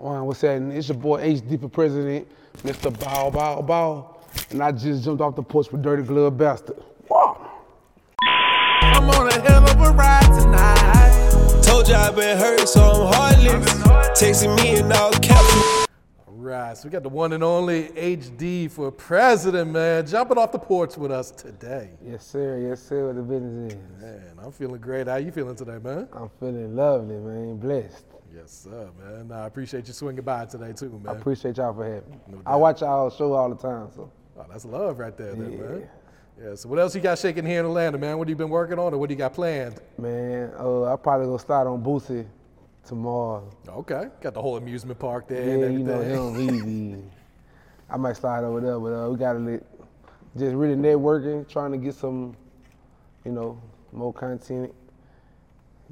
Wow, what's happening? It's your boy HD for President, Mr. Bow Bow Bow. And I just jumped off the porch with Dirty Glove Bastard. Wow. I'm on a hell of a ride tonight. Told you I've been hurt, so I'm heartless. Texting me in all caps. Right, so we got the one and only HD for president, man, jumping off the porch with us today. Yes, sir. Yes, sir. What the business is. Man, I'm feeling great. How you feeling today, man? I'm feeling lovely, man. Blessed. Yes, sir, man. I appreciate you swinging by today too, man. I appreciate y'all for having me. No I watch y'all show all the time, so. Oh, that's love right there, then, man. Yeah. So what else you got shaking here in Atlanta, man? What have you been working on, or what do you got planned? Man, uh, I probably gonna start on Boosie tomorrow. Okay, got the whole amusement park there Yeah, and you know him, he I might slide over there, but uh, we gotta let, just really networking, trying to get some, you know, more content.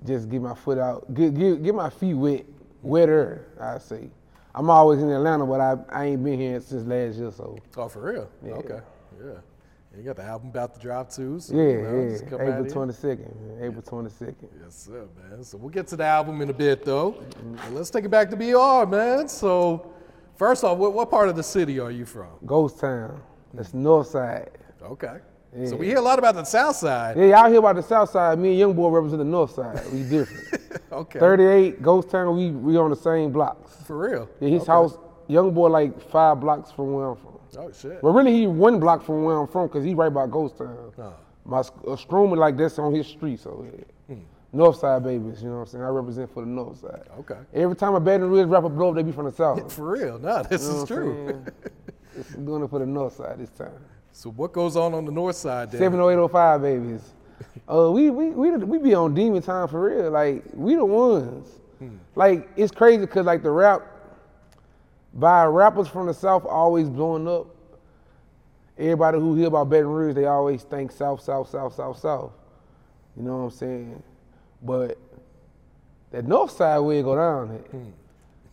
Just get my foot out, get get, get my feet wet, wetter. I say. I'm always in Atlanta, but I, I ain't been here since last year, so Oh, for real? Yeah. Okay, yeah. You got the album about to drop too. So, yeah, you know, yeah. April it. 22nd, April 22nd. Yes, sir, man. So we'll get to the album in a bit, though. And let's take it back to BR, man. So, first off, what, what part of the city are you from? Ghost Town, that's North Side. Okay. Yeah. So we hear a lot about the South Side. Yeah, y'all hear about the South Side. Me and Young Boy represent the North Side. We different. Okay. 38, Ghost Town, we, we on the same blocks. For real? Yeah, his Okay. house, young boy, like five blocks from where I'm from. Oh shit. But really, he one block from where I'm from because he right by Ghost Town. Oh. My uh, Stroman, like that's on his street, so yeah. Hmm. North Side babies, you know what I'm saying? I represent for the North Side. Okay. Every time a Baton Rouge rapper blow up, they be from the South. For real? nah, this You know is true. It's doing it for the North Side this time. So what goes on on the North Side there? 70805 babies. Uh, we, we, we, we be on demon time for real. Like, we the ones. Like, it's crazy because, like, the rap, by rappers from the South always blowing up. Everybody who hear about Baton Rouge, they always think South, South, South, South, South. You know what I'm saying? But that North Side way go down there.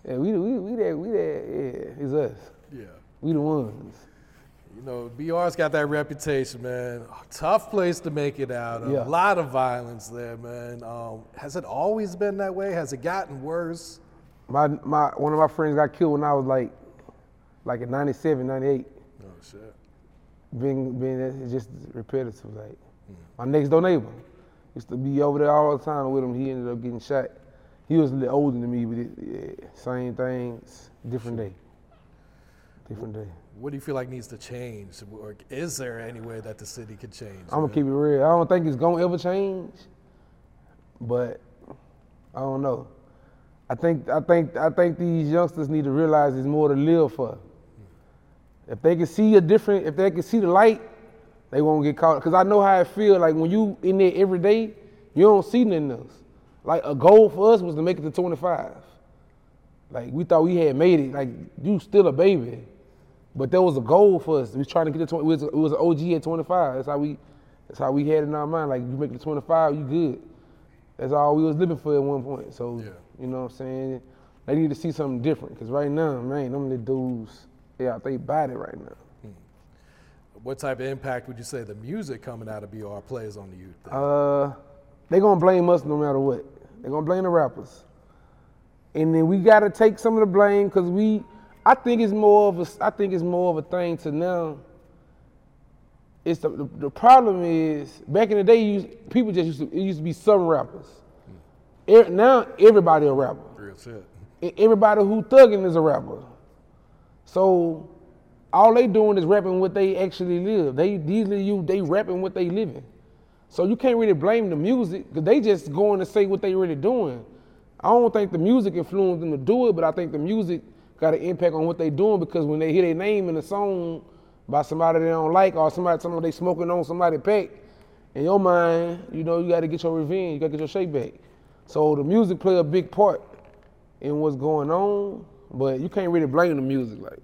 Yeah, we, we, we there, we there, yeah, it's us. Yeah. We the ones. You know, BR's got that reputation, man. Tough place to make it out of. Yeah. A lot of violence there, man. Um, has it always been that way? Has it gotten worse? My my one of my friends got killed when I was like like in 97, 98. Oh shit. Being being just repetitive. Like my next door neighbor used to be over there all the time with him. He ended up getting shot. He was a little older than me, but it, yeah, same things, different day. Different day. What do you feel like needs to change? Or is there any way that the city could change? I'm gonna keep it real. I don't think it's gonna ever change, but I don't know. I think I think I think these youngsters need to realize there's more to live for. If they can see a different, if they can see the light, they won't get caught. Cause I know how it feel. Like when you in there every day, you don't see nothing else. Like a goal for us was to make it to 25. Like we thought we had made it. Like you still a baby, but there was a goal for us. We was trying to get to 20. It was, it was an OG at 25. That's how we. That's how we had it in our mind. Like you make it to 25, you good. That's all we was living for at one point. So yeah. you know what I'm saying. They need to see something different. Cause right now, man, them little dudes, yeah, they it right now. What type of impact would you say the music coming out of BR plays on the youth? then? Uh, they gonna blame us no matter what. They gonna blame the rappers, and then we gotta take some of the blame because we. I think it's more of a. I think it's more of a thing to now. It's the, the, the problem is back in the day, you, people just used to. It used to be some rappers. Mm. E- now everybody a rapper. Real. E- Everybody who thugging is a rapper. So all they doing is rapping what they actually live. They these you they rapping what they living. So you can't really blame the music because they just going to say what they really doing. I don't think the music influenced them to do it, but I think the music got an impact on what they doing because when they hear their name in a song by somebody they don't like or somebody telling they smoking on somebody pack, in your mind, you know, you got to get your revenge, you got to get your shake back. So the music play a big part in what's going on, but you can't really blame the music. Like,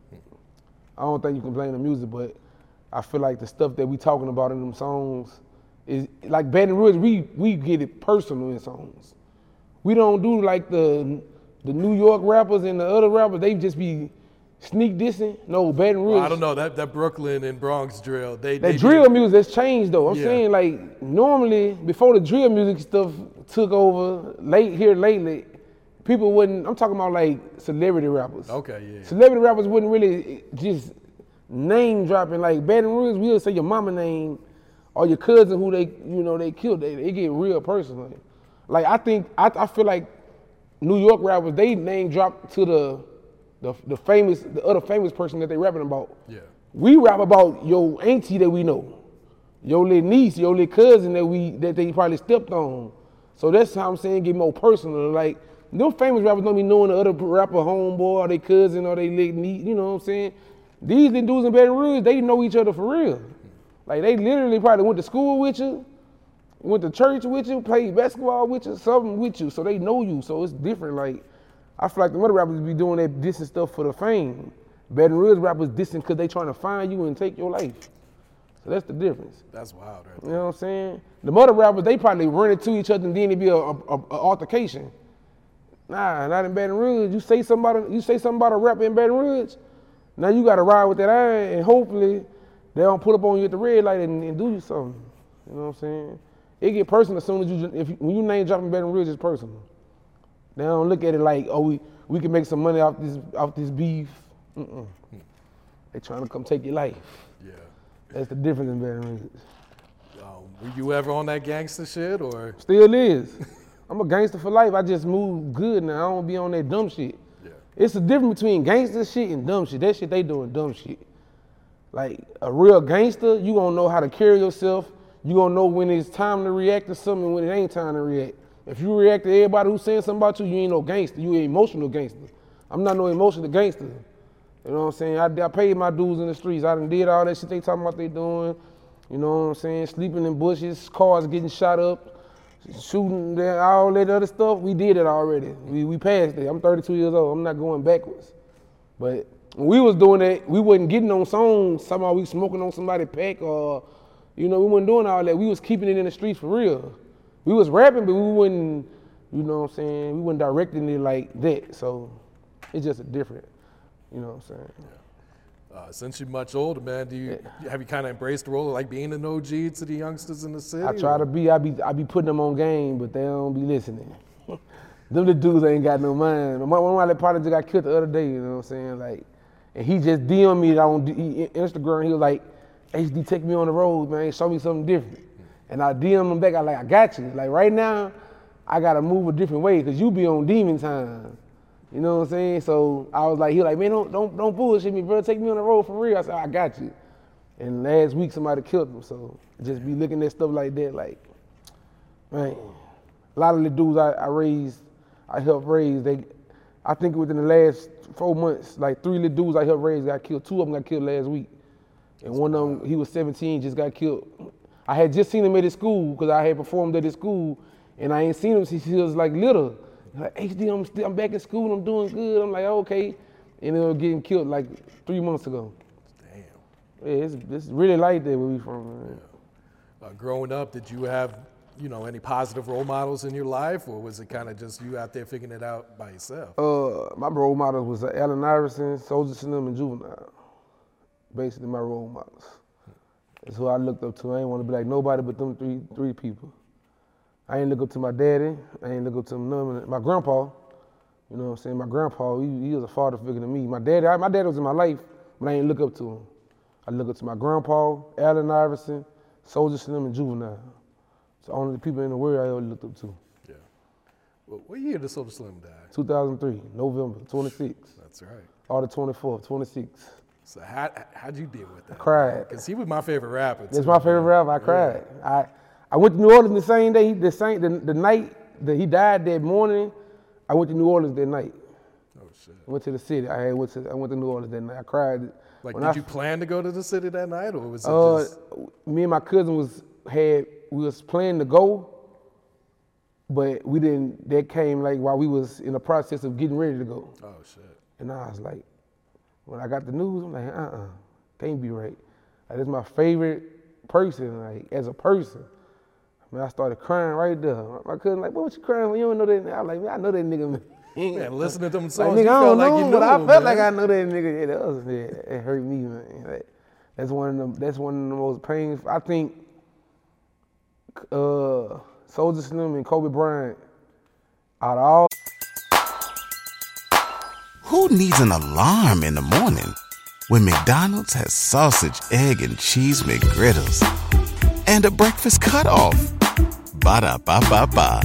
I don't think you can blame the music, but I feel like the stuff that we talking about in them songs is like Baton Rouge. We we get it personal in songs. We don't do like the the New York rappers and the other rappers. They just be sneak dissing. No, Baton Rouge. Well, I don't know that that Brooklyn and Bronx drill. They That they drill be- music has changed though. I'm Yeah. saying like normally before the drill music stuff took over late here lately, people wouldn't. I'm talking about like celebrity rappers. Okay, yeah. Celebrity rappers wouldn't really just name dropping like Baton Rouge. We'll say your mama name or your cousin who they you know they killed. They, they get real personal. Like I think I, I feel like New York rappers they name drop to the the, the famous the other famous person that they rapping about. Yeah. We rap about your auntie that we know, your little niece, your little cousin that we that they probably stepped on. So that's how I'm saying get more personal. Like them famous rappers don't be knowing the other rapper homeboy or their cousin or they little niece. You know what I'm saying? These dudes in Baton Rouge, they know each other for real. Like they literally probably went to school with you, went to church with you, played basketball with you, something with you. So they know you. So it's different. Like I feel like the other rappers be doing that dissing stuff for the fame. Baton Rouge rappers dissing because they trying to find you and take your life. So that's the difference. That's wild, right You know what I'm saying? The mother rappers, they probably run into each other and then it be a, a, a, a altercation. Nah, not in Baton Rouge. You say somebody, you say something about a rapper in Baton Rouge, now you gotta ride with that iron and hopefully they don't put up on you at the red light and, and do you something. You know what I'm saying? It get personal as soon as you, if when you name dropping Baton Rouge, it's personal. They don't look at it like, oh, we, we can make some money off this off this beef. Mm-mm. They trying to come take your life. Yeah. That's the difference in Baton Rouge. Um, were you ever on that gangster shit or? Still is. I'm a gangster for life. I just move good now. I don't be on that dumb shit. Yeah. It's the difference between gangster shit and dumb shit. That shit they doing dumb shit. Like a real gangster, you gonna know how to carry yourself. You gonna know when it's time to react to something when it ain't time to react. If you react to everybody who's saying something about you, you ain't no gangster. You an emotional gangster. I'm not no emotional gangster. You know what I'm saying? I, I paid my dues in the streets. I done did all that shit they talking about they doing. You know what I'm saying? Sleeping in bushes, cars getting shot up, shooting, all that other stuff. We did it already. We, we passed it. I'm 32 years old. I'm not going backwards. But when we was doing that, we wasn't getting on songs. Somehow we smoking on somebody's pack or, you know, we wasn't doing all that. We was keeping it in the streets for real. We was rapping, but we wasn't, you know what I'm saying? We wasn't directing it like that. So it's just a different, you know what I'm saying? Uh, since you're much older, man, do you have you kind of embraced the role of like being an OG to the youngsters in the city? I try or- to be, I be, I be putting them on game, but they don't be listening. them the dudes ain't got no mind. My, one of my partners just got killed the other day, you know what I'm saying? Like, and he just DM me on Instagram. He was like, HD, take me on the road, man. Show me something different. And I DM him back. I like, I got you. Like right now, I gotta move a different way because you be on demon time. You know what I'm saying? So I was like, he like, man, don't don't don't bullshit me, bro. Take me on the road for real. I said, I got you. And last week somebody killed him. So just be looking at stuff like that, like, man. A lot of the dudes I, I raised, I helped raise, they I think within the last four months, like three little dudes I helped raise got killed. Two of them got killed last week. And one of them, he was 17, just got killed. I had just seen him at his school because I had performed at his school, and I ain't seen him since he was like little. Like HD, I'm still, I'm back in school, I'm doing good. I'm like okay, and ended up getting killed like three months ago. Damn. Yeah, it's, it's really like that where we from. Man. Uh, growing up, did you have you know any positive role models in your life, or was it kind of just you out there figuring it out by yourself? Uh, my role models was Allen Iverson, Soulja Slim, and Juvenile. Basically, my role models. That's who I looked up to. I ain't want to be like nobody but them three three people. I ain't look up to my daddy. I ain't look up to none of my grandpa. You know what I'm saying? My grandpa, he, he was a father figure to me. My daddy, I, my daddy was in my life, but I ain't look up to him. I look up to my grandpa, Allen Iverson, Soulja Slim, and Juvenile. It's the only people in the world I ever looked up to. Yeah. Well, what year did Soulja Slim die? 2003, November 26th, That's right. or the 24th, 26th. So how how'd you deal with that? cried. Because he was my favorite rapper. Too, my favorite man. rapper. I cried. I, I went to New Orleans the same day, the same the, the night that he died that morning. I went to New Orleans that night. Oh shit. I went to the city. I went to I went to New Orleans that night. I cried. Like, When did I- you plan to go to the city that night, or was it Uh, just? me and my cousin was had we was planning to go but we didn't. That came like while we was in the process of getting ready to go. Oh shit. And I was like, when I got the news, I'm like, uh-uh, can't be right. Like, that's my favorite person, like, as a person. I mean, I started crying right there. My cousin like, what you crying for? You don't know that. I was like, man, I know that nigga. Man, Man, listening to them songs, like, you nigga, I felt don't like know him, knew but I felt like. I know that nigga. Yeah, that was, yeah, it hurt me, man. Like, that's one of the, that's one of the most painful. I think uh, Soulja Slim and Kobe Bryant, out of all Who needs an alarm in the morning when McDonald's has sausage, egg, and cheese McGriddles and a breakfast cutoff? Ba da ba ba ba.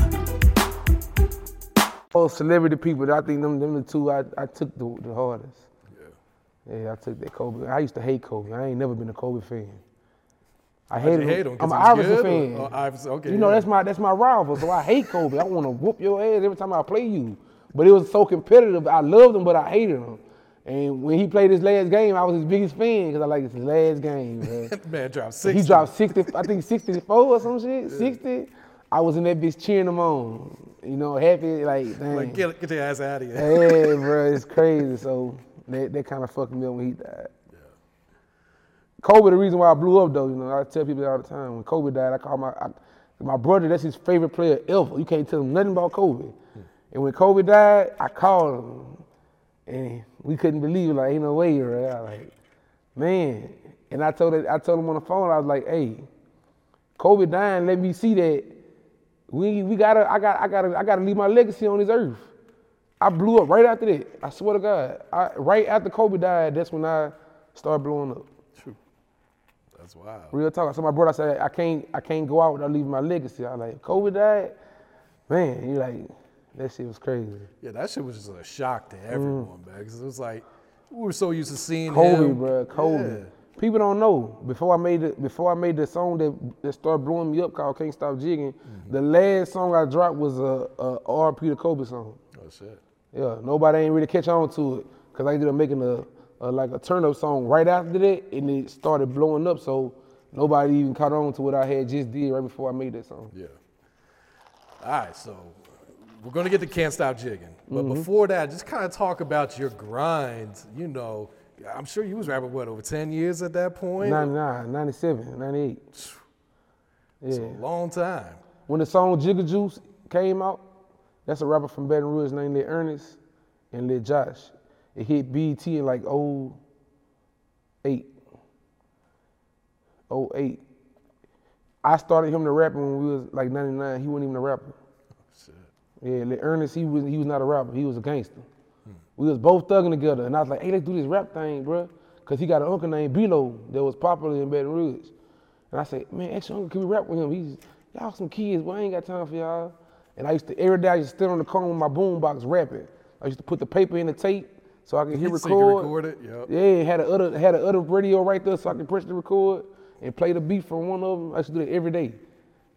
Those celebrity people, I think them, them the two I, I took the, the hardest. Yeah. Yeah, I took that Kobe. I used to hate Kobe. I ain't never been a Kobe fan. I Why'd hated you hate him? 'Cause I'm an he was Iverson good, fan. or- oh, Iverson, okay, You know yeah. that's my that's my rival, so I hate Kobe. I want to whoop your ass every time I play you. But it was so competitive. I loved him, but I hated him. And when he played his last game, I was his biggest fan because I like his last game. Man. Man dropped 60. He dropped 60, I think 64 or some shit, 60. I was in that bitch cheering him on. You know, happy, like, dang. Like, get, get your ass out of here. Hey, bro, it's crazy. So that, that kind of fucked me up when he died. Kobe, the reason why I blew up though, you know, I tell people all the time. When Kobe died, I call my I, my brother. That's his favorite player ever. You can't tell him nothing about Kobe. And when Kobe died, I called him, and we couldn't believe it. Like, ain't no way, right? I like, man. And I told it, I told him on the phone. I was like, hey, Kobe dying. Let me see that. We we gotta. I got. I gotta. I gotta leave my legacy on this earth. I blew up right after that. I swear to God. I, right after Kobe died, that's when I started blowing up. True. That's wild. Real talk. So my brother I said, I can't, I can't go out without leaving my legacy. I was like, Kobe died? Man, you like, that shit was crazy. Yeah, that shit was just a shock to everyone, man. Because it was like, we were so used to seeing Mm. Kobe, him. bro, Kobe. Yeah. People don't know. Before I made it, before I made the song that, that started blowing me up called Can't Stop Jigging, Mm-hmm. the last song I dropped was a, a RP to Kobe song. Oh, shit. Yeah, nobody ain't really catch on to it because I ended up making a, a like a turn up song right after that, and it started blowing up. So nobody even caught on to what I had just did right before I made that song. Yeah. All right, so we're gonna get to Can't Stop Jigging. But Mm-hmm. before that, just kind of talk about your grind. You know, I'm sure you was rapping, what, over 10 years at that point? 99, 97, 98. It's a long time. When the song Jigga Juice came out, that's a rapper from Baton Rouge named Lil Ernest and Lil Josh. It hit BET in like 08. 08. I started him to rapping when we was like 99. He wasn't even a rapper. Yeah, Ernest, he was he was not a rapper. He was a gangster. We was both thugging together, and I was like, "Hey, let's do this rap thing, bruh. Cause he got an uncle named Bilo that was popular in Baton Rouge. And I said, "Man, actually, uncle, can we rap with him? He's y'all some kids, boy. I ain't got time for y'all." And I used to every day I used to stand on the corner with my boombox rapping. I used to put the paper in the tape so I could hit So you record. record it, yep. Yeah, had a other had a other radio right there so I could press the record and play the beat from one of them. I used to do that every day.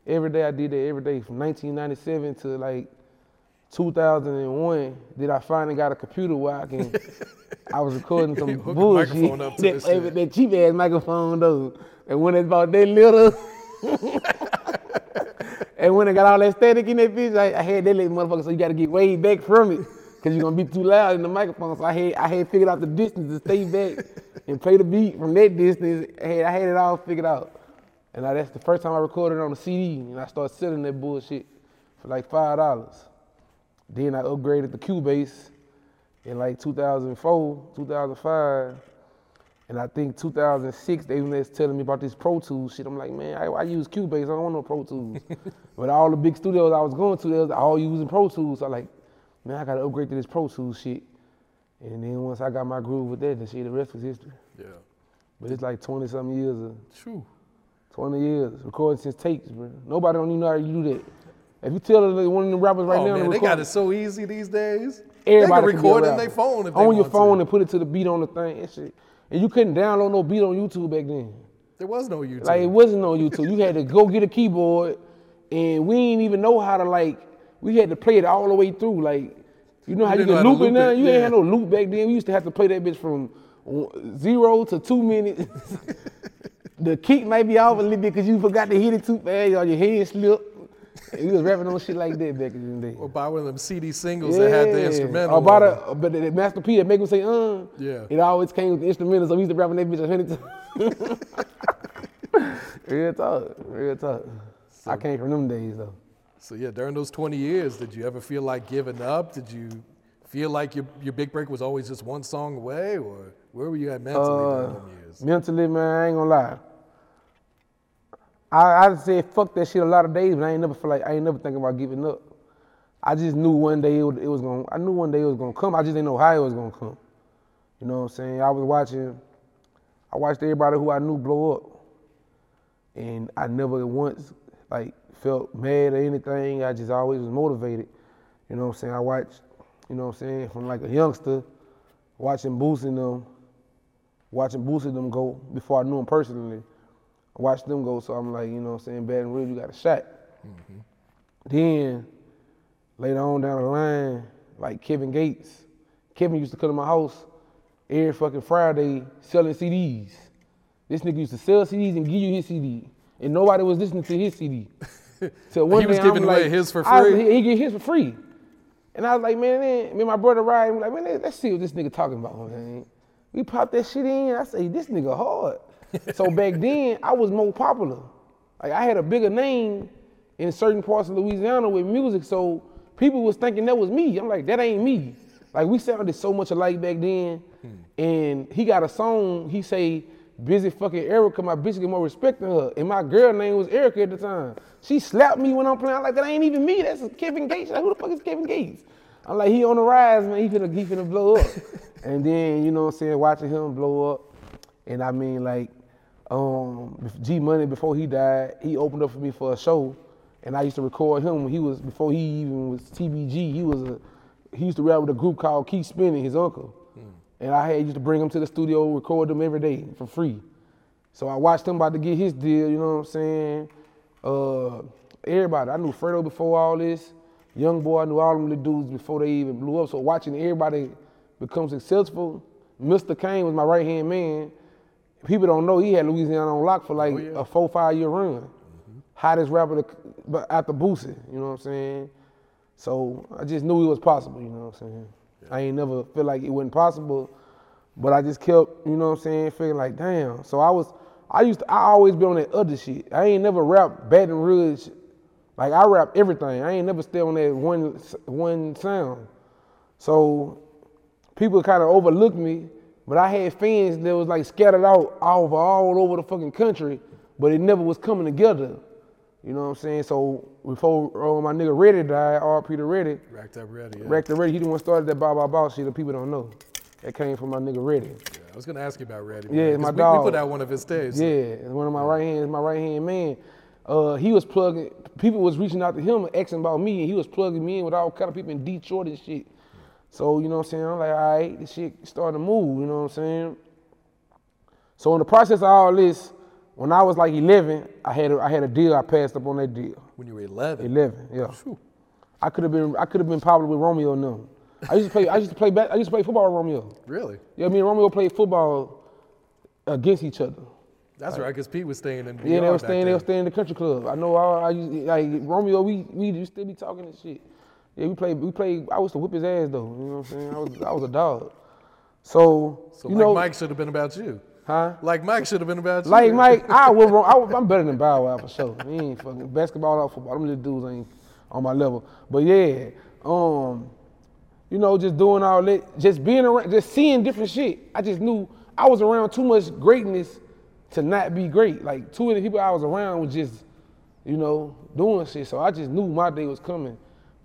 Every day I did that every day from 1997 to like 2001. that I finally got a computer where I can? I was recording some bullshit. microphone up to that, shit. that cheap ass microphone though. And when it's about that little. and when I got all that static in that bitch, I, I had that little motherfucker. So you got to get way back from it, cause you're gonna be too loud in the microphone. So I had I had figured out the distance to stay back and play the beat from that distance. I had, I had it all figured out. And I, that's the first time I recorded on a CD, and I started selling that bullshit for like five dollars. Then I upgraded to Cubase in like 2004, 2005. And I think 2006, they was telling me about this Pro Tools shit. I'm like, man, I, I use Cubase. I don't want no Pro Tools. but all the big studios I was going to, they was all using Pro Tools. So I'm like, man, I got to upgrade to this Pro Tools shit. And then once I got my groove with that, the shit, the rest was history. Yeah. But it's like 20 something years, of, True. 20 years recording since tapes, bro. Nobody don't even know how you do that. If you tell one of the rappers right oh, now, man, they got it so easy these days. Everybody they can can record it in their phone if they on your phone to. and put it to the beat on the thing and shit. And you couldn't download no beat on YouTube back then. There was no YouTube. Like it wasn't on YouTube. You had to go get a keyboard, and we didn't even know how to like. We had to play it all the way through. Like you know how you, can to loop it loop now. it, You yeah. ain't had no loop back then. We used to have to play that bitch from zero to two minutes. the kick might be off a little bit because you forgot to hit it too fast or your hand slipped. We was rapping on shit like that back in the day. Or buy one of them CD singles that had the instrumental. Or bought on a, but the, Master P that make him say, uh. Yeah. It always came with the instrumental, so we used to rap on that bitch a hundred times. real talk, real talk. I came from them days though. So yeah, during those 20 years, did you ever feel like giving up? Did you feel like your, your big break was always just one song away, or where were you at mentally during Uh, them years? mentally, man, I ain't gonna lie. I, I said fuck that shit a lot of days, but I ain't never feel like I ain't never thinking about giving up. I just knew one day it, would, it was gonna. I knew one day it was gonna come. I just didn't know how it was gonna come. You know what I'm saying? I was watching. I watched everybody who I knew blow up, and I never once like felt mad or anything. I just always was motivated. You know what I'm saying? I watched. You know what I'm saying? From like a youngster, watching Boosie and them watching Boosie them go before I knew them personally. I watched them go, so I'm like, you know what I'm saying, Baton Rouge, you got a shot. Mm-hmm. Then later on down the line, like Kevin Gates. Kevin used to come to my house every fucking Friday selling CDs. This nigga used to sell CDs and give you his CD. And nobody was listening to his CD. So one He was day I'm giving away like, his for was- free? he, he get his for free. And I was like, man, man, me and my brother Ryan, like, man, let's see what this nigga talking about, man. We popped that shit in. I say, this nigga hard. So back then, I was more popular. Like I had a bigger name in certain parts of Louisiana with music, so people was thinking that was me. I'm like, that ain't me. Like we sounded so much alike back then. Hmm. And he got a song. He say, "Busy fucking Erica, my bitch get more respect than her." And my girl name was Erica at the time. She slapped me when I'm playing. I'm like, that ain't even me. That's Kevin Gates. Like, who the fuck is Kevin Gates? I'm like, he on the rise, man. He finna, he finna blow up. and then, you know what I'm saying, watching him blow up. And I mean, like, um, G Money before he died, he opened up for me for a show, and I used to record him when he was before he even was TBG. He was a he used to rap with a group called Keep Spinning, his uncle, and I had used to bring him to the studio, record them every day for free. So I watched him about to get his deal. You know what I'm saying? Uh, everybody, I knew Fredo before all this. Young boy, I knew all them little dudes before they even blew up. So watching everybody become successful, Mr. Kane was my right hand man people don't know he had Louisiana on lock for like oh, a four, five year run. Hottest rapper to, but after Boosie, you know what I'm saying? So I just knew it was possible, you know what I'm saying? I ain't never feel like it wasn't possible, but I just kept, you know what I'm saying, feeling like, damn. So I was, I used to, I always been on that other shit. I ain't never rap Baton Rouge. Like I rap everything. I ain't never stay on that one, one sound. So people kind of overlooked me, but I had fans that was like scattered out all over all over the fucking country, but it never was coming together. You know what I'm saying? So before uh, my nigga Ready died, R.P. to Ready, Racked up ready. Yeah. Racked the Ready, he the one started that Bow Bow Bow shit that people don't know. That came from my nigga Ready. Yeah, I was gonna ask you about Ready. Yeah, man, my we, dog. We put out one of his tapes. Yeah, one of my right hands, my right hand man. Uh, he was plugging. People was reaching out to him asking about me, and he was plugging me in with all kind of people in Detroit and shit. So you know what I'm saying? I'm like, all right, this shit starting to move. You know what I'm saying? So in the process of all this, when I was like 11, I had a, I had a deal. I passed up on that deal. When you were 11. 11, yeah. I could have been I could have been popular with Romeo and them. I used to play I used to play back, I used to play football with Romeo. Really? Yeah, me and Romeo played football against each other. That's right, because Pete was staying in. Yeah, they was staying. They was staying in the country club. I know. I, I used, like Romeo. We we used to be talking and shit. Yeah, we played. We played. I was to whip his ass though. You know what I'm saying? I was I was a dog. So, So you like know, Mike should have been about you. huh? Like Mike should have been about you. Like Mike, I will. I, will- I'm better than Bow Wow for sure. He ain't fucking basketball or football. Them little dudes ain't on my level. But yeah, um, you know, just doing all that, just being around, just seeing different shit. I just knew I was around too much greatness to not be great. Like two of the people I was around was just, you know, doing shit. So I just knew my day was coming.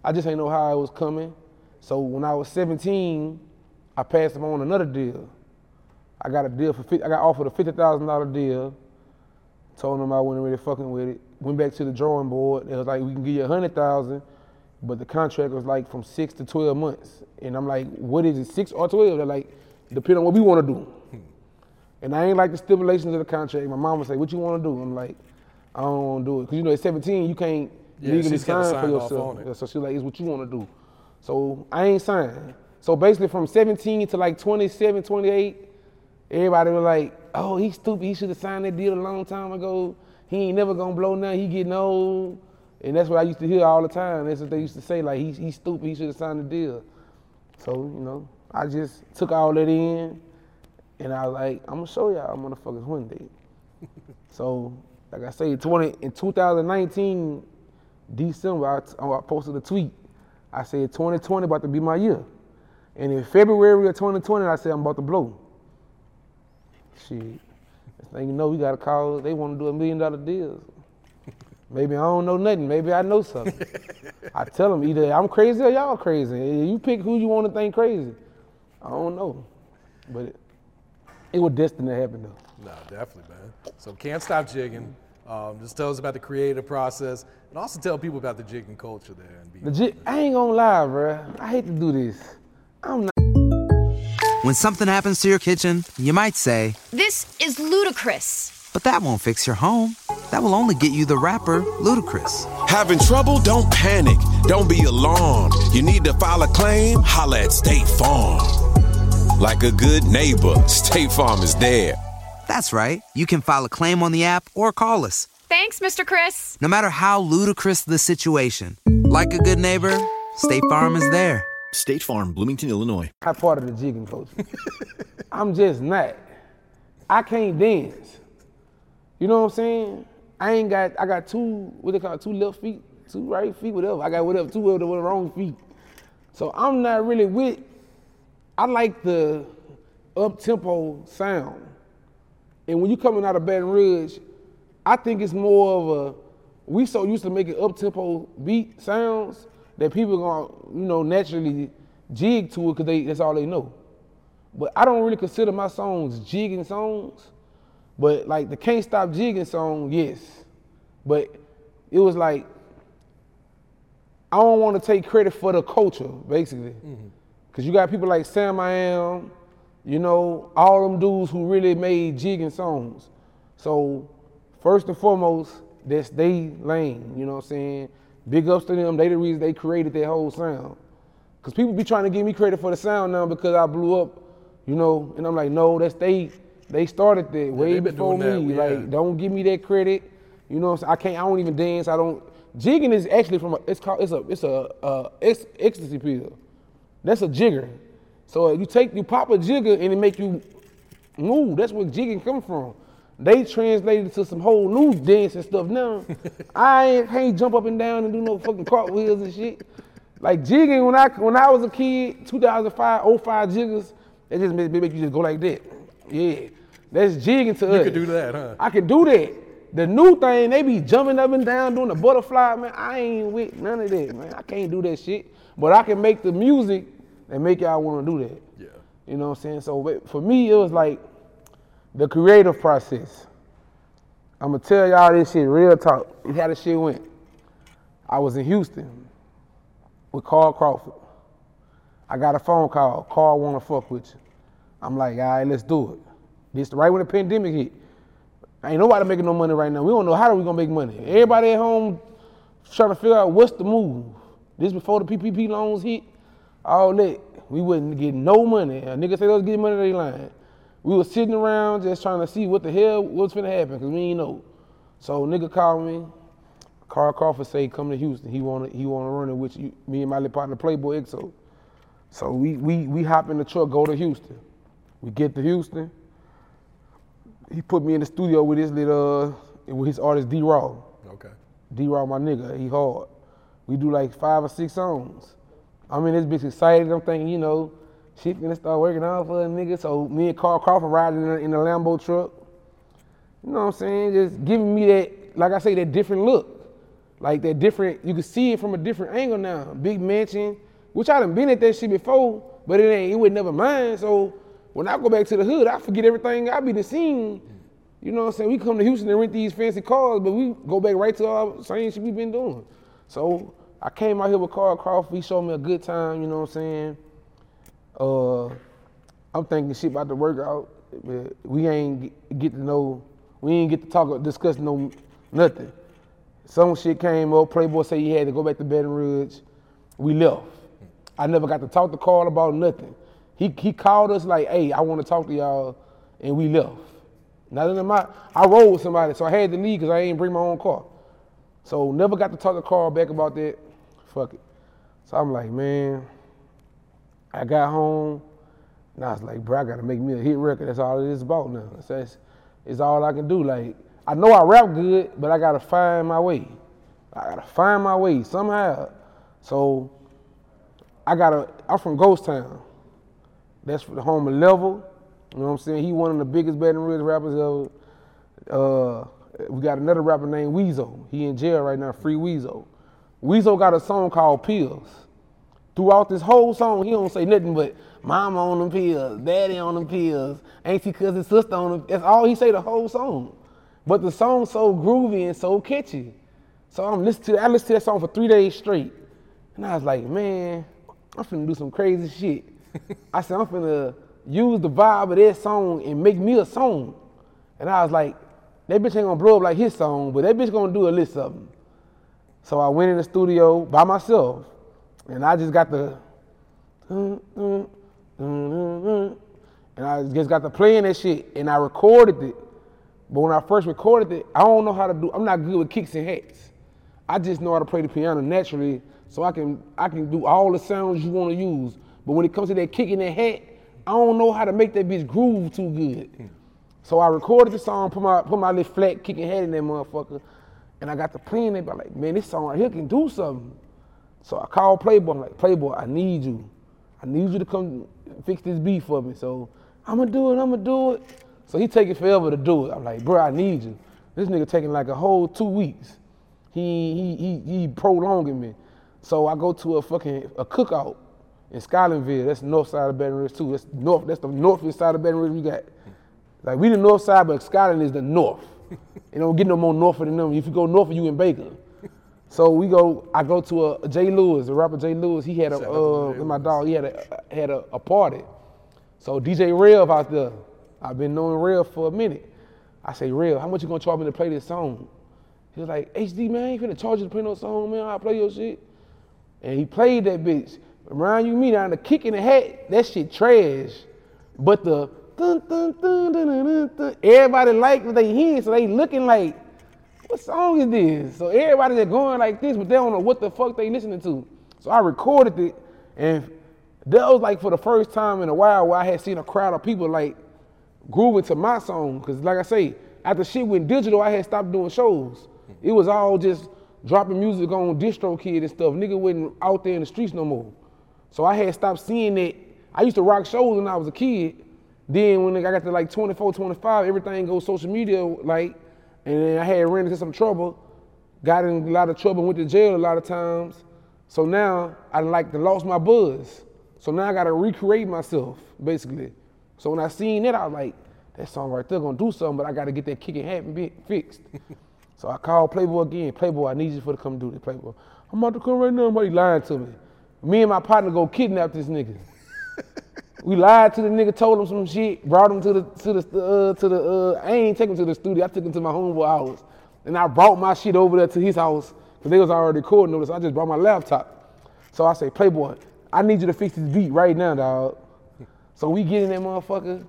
I just ain't know how it was coming. So when I was 17, I passed them on another deal. I got a deal for, fif- I got offered a fifty thousand dollar deal. Told them I wasn't really fucking with it. Went back to the drawing board. It was like we can give you a hundred thousand, but the contract was like from six to twelve months. And I'm like, what is it, six or twelve? They're like, depending on what we want to do. And I ain't like the stipulations of the contract. My mom would say, what you want to do? I'm like, I don't want to do it. Because you know, at 17, you can't Yeah, legally sign for yourself. on it. Yeah, so she's like, it's what you want to do. So I ain't signed. So basically from 17 to like 27, 28, everybody was like, oh, he's stupid. He should have signed that deal a long time ago. He ain't never gonna blow now. He getting old. And that's what I used to hear all the time. That's what they used to say, like, he, he's stupid, he should have signed the deal. So, you know, I just took all that in, and I was like, I'm gonna show y'all motherfuckers one day. so, like I say, 20, in 2019, December, I, posted a tweet. I said, 2020 about to be my year. And in February of 2020, I said, I'm about to blow. Shit. Thing you know, we got a call, they want to do a million dollar deals. Maybe I don't know nothing. Maybe I know something. I tell them either I'm crazy or y'all crazy. You pick who you want to think crazy. I don't know, but it, it was destined to happen though. No, definitely, man. So can't stop jigging. Um, just tell us about the creative process, and also tell people about the jigging culture there. And be, Legit, I ain't gonna lie, bro. I hate to do this. I'm not. When something happens to your kitchen, you might say, This is ludicrous. but that won't fix your home. That will only get you the rapper, Ludacris. Having trouble? Don't panic. Don't be alarmed. You need to file a claim? Holla at State Farm. Like a good neighbor, State Farm is there. That's right. You can file a claim on the app or call us. Thanks, Mr. Chris. No matter how ludicrous the situation, like a good neighbor, State Farm is there. State Farm, Bloomington, Illinois. not part of the jigging culture. I'm just not. I can't dance. You know what I'm saying? I ain't got. I got two. What they call it, two left feet, two right feet, whatever. I got whatever, two of the wrong feet. So I'm not really with. I like the up tempo sound, and when you coming out of Baton Rouge, I think it's more of a. We so used to making up tempo beat sounds that people gonna you know naturally jig to it because they that's all they know. But I don't really consider my songs jigging songs. But like the Can't Stop Jigging song, yes. But it was like I don't want to take credit for the culture, basically. Mm-hmm. Cause you got people like Sam I Am, you know, all them dudes who really made jigging songs. So first and foremost, that's they lane, you know what I'm saying? Big ups to them, they the reason they created that whole sound. Cause people be trying to give me credit for the sound now because I blew up, you know, and I'm like, no, that's they they started that way before me. that, yeah. Like, don't give me that credit. You know what I'm saying? I can't I don't even dance. I don't jigging is actually from a it's called it's a it's a uh ex, ecstasy pill. That's a jigger. So you take you pop a jigger and it make you move. That's where jigging come from. They translated to some whole new dance and stuff now. I ain't, can't jump up and down and do no fucking cartwheels and shit. Like jigging when I when I was a kid, 2005, 05 jiggers, it just make, make you just go like that. Yeah, that's jigging to us. You could do that, huh? I can do that. The new thing, they be jumping up and down doing the butterfly, man. I ain't with none of that, man. I can't do that shit. But I can make the music that make y'all want to do that. Yeah. You know what I'm saying? So for me, it was like the creative process. I'm gonna tell y'all this shit real talk. How the shit went. I was in Houston with Carl Crawford. I got a phone call. Carl wanna fuck with you. I'm like, all right, let's do it. This right when the pandemic hit. Ain't nobody making no money right now. We don't know how we gonna make money. Everybody at home trying to figure out what's the move. This before the PPP loans hit. All that. We wouldn't get no money. A nigga say they was getting money, they lying. We was sitting around just trying to see what the hell was gonna happen, cause we ain't know. So nigga called me. Carl Crawford say come to Houston. He wanna he wanna run it with you, me and my little partner Playboy EXO. So we we we hop in the truck, go to Houston. We get to Houston. He put me in the studio with his little uh, with his artist D Raw. Okay. D Raw, my nigga, he hard. We do like five or six songs. I'm in this bitch excited. I'm thinking, you know, shit gonna start working out for a nigga. So me and Carl Crawford riding in the, in Lambo truck. You know what I'm saying? Just giving me that, like I say, that different look. Like that different, you can see it from a different angle now. Big mansion, which I done been at that shit before, but it ain't, it was never mine. So when I go back to the hood, I forget everything I be the scene. You know what I'm saying? We come to Houston and rent these fancy cars, but we go back right to our same shit we been doing. So I came out here with Carl Crawford. He showed me a good time. You know what I'm saying? Uh, I'm thinking shit about the workout. but We ain't get- to know. We ain't get to talk, discuss no nothing. Some shit came up. Playboy said he had to go back to Baton Rouge. We left. I never got to talk to Carl about nothing. He he called us like, "Hey, I want to talk to y'all," and we left. Nothing in my. I rode with somebody, so I had to leave because I ain't bring my own car. So never got to talk to Carl back about that. Fuck it. So I'm like, man, I got home. And I was like, bro, I gotta make me a hit record. That's all it is about now. That's, that's it's all I can do. Like, I know I rap good, but I gotta find my way. I gotta find my way somehow. So I gotta. I'm from Ghost Town. That's the home of Level. You know what I'm saying? He one of the biggest Baton Rouge rappers ever. Uh, we got another rapper named Weezo. He in jail right now, Free Weezo. Weezo got a song called Pills. Throughout this whole song, he don't say nothing but mama on them pills, daddy on them pills, auntie cousin sister on them. That's all he say the whole song. But the song's so groovy and so catchy. So I'm listening to I listened to that song for three days straight. And I was like, man, I'm finna do some crazy shit. I said, I'm finna use the vibe of that song and make me a song. And I was like, that bitch ain't gonna blow up like his song, but that bitch gonna do a little something. So I went in the studio by myself, and I just got the, and I just got to playing that shit, and I recorded it. But when I first recorded it, I don't know how to do. I'm not good with kicks and hats. I just know how to play the piano naturally, so I can I can do all the sounds you want to use. But when it comes to that kick and that hat, I don't know how to make that bitch groove too good. So I recorded the song, put my put my little flat kicking head in that motherfucker, and I got to playing it. But like, man, this song right here can do something. So I called Playboy. I'm like, Playboy, I need you. I need you to come fix this beat for me. So I'm gonna do it. I'm gonna do it. So he taking forever to do it. I'm like, bro, I need you. This nigga taking like a whole two weeks. He he he he prolonging me. So I go to a fucking a cookout in Scotlandville. That's the north side of Baton Rouge too. That's north. That's the northeast side of Baton Rouge we got. Like we the north side, but Scotland is the north. You don't get no more north than them. If you go north, you in Baker. So we go. I go to a, a Jay Lewis, the rapper Jay Lewis. He had a uh, my dog. He had a had a, a party. So DJ Rev out there. I've been knowing Rev for a minute. I say, Rev, how much you gonna charge me to play this song? He was like, HD man, I ain't finna charge you to play no song, man. I'll play your shit. And he played that bitch. Remind you me now, the kick in the hat, that shit trash. But the dun dun dun dun dun everybody like what they hear, so they looking like, what song is this? So everybody just going like this, but they don't know what the fuck they listening to. So I recorded it, and that was like for the first time in a while where I had seen a crowd of people like grooving to my song. Cause like I say, after shit went digital, I had stopped doing shows. It was all just dropping music on DistroKid and stuff. Nigga wasn't out there in the streets no more. So I had stopped seeing it. I used to rock shows when I was a kid. Then when I got to like 24, 25, everything goes social media like, and then I had ran into some trouble, got in a lot of trouble, went to jail a lot of times. So now I like to lost my buzz. So now I gotta recreate myself, basically. So when I seen that, I was like, that song right there gonna do something, but I gotta get that kicking hat fixed. so I called Playboy again. Playboy, I need you for to come do this. Playboy, I'm about to come right now. Somebody lying to me. Me and my partner go kidnap this nigga. we lied to the nigga, told him some shit, brought him to the to the uh, to the. Uh, I ain't take him to the studio. I took him to my homeboy house, and I brought my shit over there to his house because they was already recording this. I just brought my laptop. So I say, Playboy, I need you to fix this beat right now, dog. So we get in that motherfucker,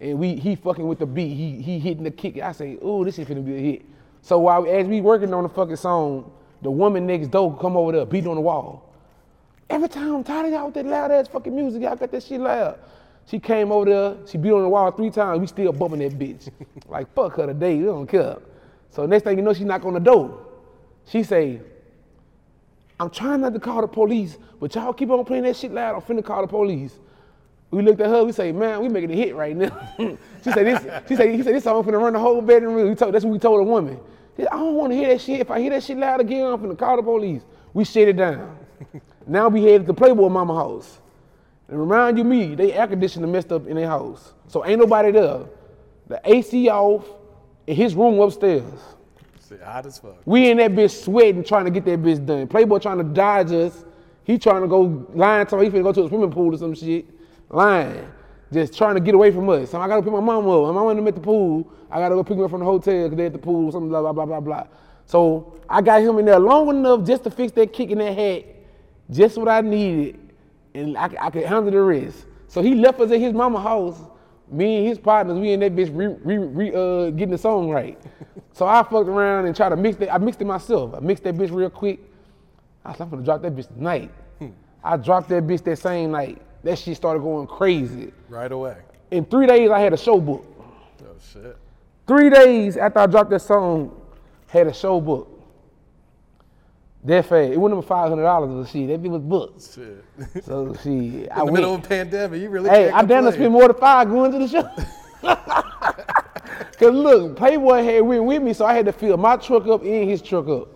and we he fucking with the beat. He he hitting the kick. I say, oh, this shit finna be a hit. So while as we working on the fucking song, the woman next door come over there, beating on the wall. Every time I'm tired of y'all with that loud ass fucking music, y'all got that shit loud. She came over there, she beat on the wall three times, we still bumping that bitch. like fuck her today, we don't care. So next thing you know, she knock on the door. She say, I'm trying not to call the police, but y'all keep on playing that shit loud, I'm finna call the police. We looked at her, we say, man, we making a hit right now. she said, this, she said, he said, this song I'm finna run the whole bedroom. We told, that's what we told the woman. Said, I don't wanna hear that shit. If I hear that shit loud again, I'm finna call the police. We shut it down. now we headed to Playboy Mama house. And remind you me, they air conditioner messed up in their house. So ain't nobody there. The AC off in his room upstairs. Shit, hot as fuck. We in that bitch sweating trying to get that bitch done. Playboy trying to dodge us. He trying to go lying to he finna go to a swimming pool or some shit. Lying. Just trying to get away from us. So I gotta pick my mom up. My mom them at the pool. I gotta go pick me up from the hotel because they at the pool, something blah blah blah blah blah. So I got him in there long enough just to fix that kick in that hat, just what I needed, and I, I could handle the rest. So he left us at his mama house Me and his partners, we in that bitch re, re, re, uh, getting the song right. so I fucked around and tried to mix it. I mixed it myself. I mixed that bitch real quick. I said, I'm gonna drop that bitch tonight. I dropped that bitch that same night. That shit started going crazy. Right away. In three days, I had a show book. Oh shit. Three days after I dropped that song, had a show book. That fast. It wasn't even five hundred dollars or shit. That bitch was booked. Shit. So she, I In the middle went. of a pandemic, you really Hey, I damn near complain. spent more than five going to the show. Cause look, Playboy had went with me, so I had to fill my truck up and his truck up.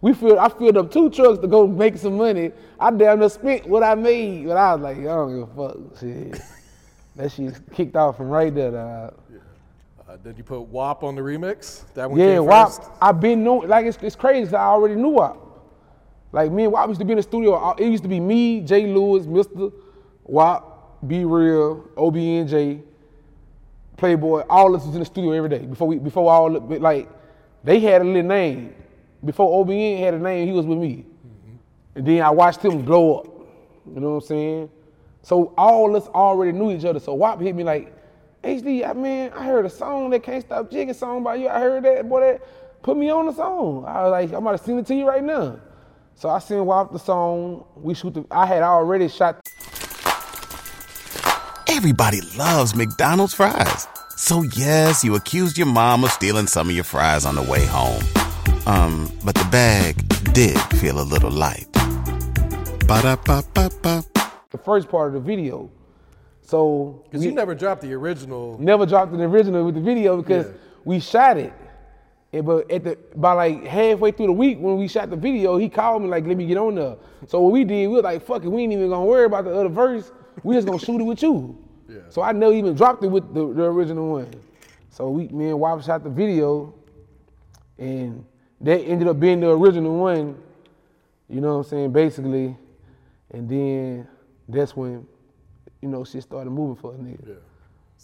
We filled, I filled up two trucks to go make some money. I damn near spent what I made, but I was like, I don't give a fuck. Shit. that shit kicked off from right there. Dog. Uh, did you put Whop on the remix? That one Yeah, came Whop. I've been knowing, like it's, it's crazy. I already knew Whop. Like me and Whop used to be in the studio. It used to be me, Jay Lewis, Mr. Whop, Be Real, OBNJ, Playboy. All of us was in the studio every day before we before all like they had a little name. Before OBN had a name, he was with me. And then I watched him blow up. You know what I'm saying? So all of us already knew each other. So Whop hit me like, HD, I mean, I heard a song that can't stop jigging song by you. I heard that, boy, that put me on the song. I was like, I'm about to it to you right now. So I sent Whop the song. We shoot the, I had already shot Everybody loves McDonald's fries. So yes, you accused your mom of stealing some of your fries on the way home. Um, but the bag did feel a little light. Ba-da-ba-ba-ba. the first part of the video. So Because you never dropped the original. never dropped the original with the video because Yeah. we shot it. And but at the by like halfway through the week when we shot the video, he called me like, "Let me get on there." So what we did, we was like, "Fuck it, we ain't even gonna worry about the other verse. We just gonna shoot it with you." Yeah. So I never even dropped it with the, the original one. So we, me and Whop shot the video, and that ended up being the original one. You know what I'm saying, basically. And then that's when, you know, shit started moving for a nigga. Yeah.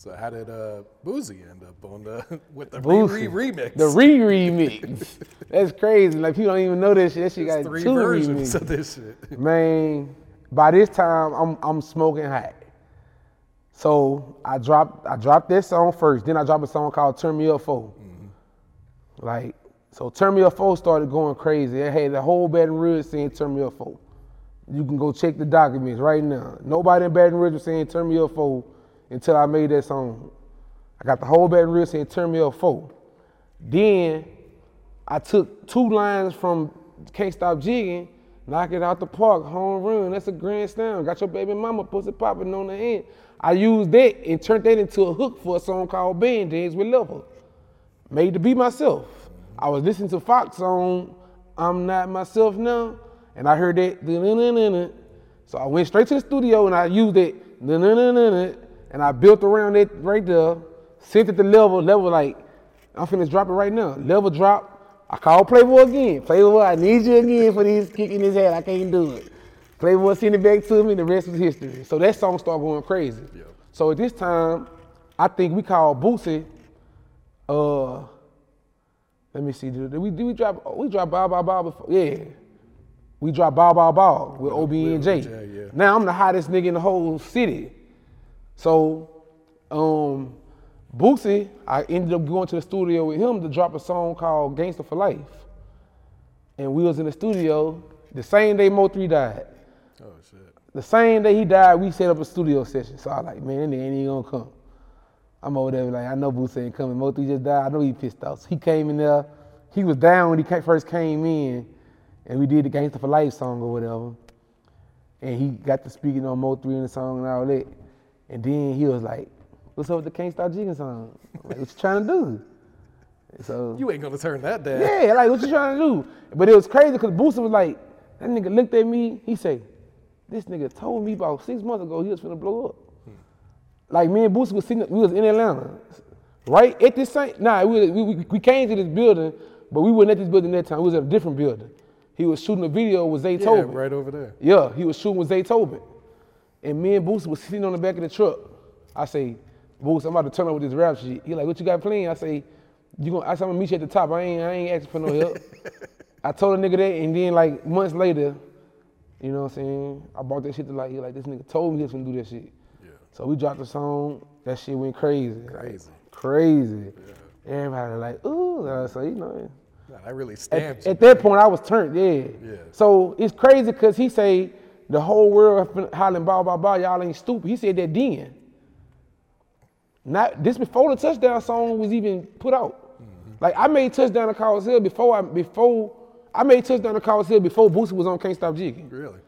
So how did uh, Boosie end up on the with the Boosie. re remix? The re remix. That's crazy. Like people don't even know this shit. That shit There's got three two versions remixes. of this shit. Man, by this time I'm I'm smoking hot. So I dropped I dropped this song first. Then I dropped a song called Turn Me Up 4 Like so, Turn Me Up 4 started going crazy. It had the whole Baton Rouge saying Turn Me Up 4 You can go check the documents right now. Nobody in Baton Rouge was saying Turn Me Up 4 until I made that song. I got the whole Baton Rouge saying Turn Me Up 4 Then I took two lines from Can't Stop Jigging, knock it out the park, home run. That's a grand slam. Got your baby mama pussy popping on the end. I used that and turned that into a hook for a song called Band Dance with Level. Made to be myself. I was listening to Fox on I'm Not Myself Now, and I heard that. So I went straight to the studio and I used it, and I built around it right there, sent it to Level. Level like, I'm finna drop it right now. Level drop. I called Playboy again. Playboy, I need you again for these kicking his head. I can't do it. Playboy sent it back to me, the rest was history. So that song started going crazy. So at this time, I think we called Boosie, uh, let me see, did we, did we drop, oh, we dropped Bow Bow Bow before? Yeah. We dropped Bow Bow Bow with OB and J. OBJ, yeah. Now I'm the hottest nigga in the whole city. So, um, Boosie, I ended up going to the studio with him to drop a song called Gangster for Life. And we was in the studio the same day Mo 3 died. Oh shit. The same day he died, we set up a studio session. So I was like, man, that nigga ain't even gonna come. I'm over there like, I know Boosie ain't coming. Mo 3 just died. I know he pissed off. So he came in there. He was down when he first came in, and we did the Gangster for Life song or whatever. And he got to speaking on Mo 3 in the song and all that. And then he was like, what's up with the Can't Stop Jigging song? Like, what you trying to do? And So You ain't gonna turn that down. yeah, like what you trying to do? But it was crazy because Boosie was like, that nigga looked at me, he say, this nigga told me about six months ago he was finna blow up. Like me and Boosie was sitting, we was in Atlanta. Right at this same, nah, we, we, we- came to this building, but we wasn't at this building that time, we was at a different building. He was shooting a video with Zay Yeah, Tobin. right over there. Yeah, he was shooting with Zay Tobin. And me and Boosie was sitting on the back of the truck. I say, Boosie, I'm about to turn up with this rap shit. He like, what you got playing? I say, you gonna, I I'm gonna meet you at the top. I ain't, I ain't asking for no help. I told a nigga that, and then like months later, you know what I'm saying? I brought that shit to like, he like, this nigga told me he was gonna do that shit. Yeah. So we dropped the song. That shit went crazy. like, Crazy. crazy. Everybody like, ooh. So you know. Nah, that really At, stamps at that point, I was turned. Yeah. Yeah. So it's crazy because he say the whole world hollering blah blah blah. Y'all ain't stupid. He said that then. Not this before the touchdown song was even put out. Mm-hmm. Like I made touchdown to Cause Hell before I before I made touchdown to Cause Hell before Boosie was on Can't Stop Jigging. Really?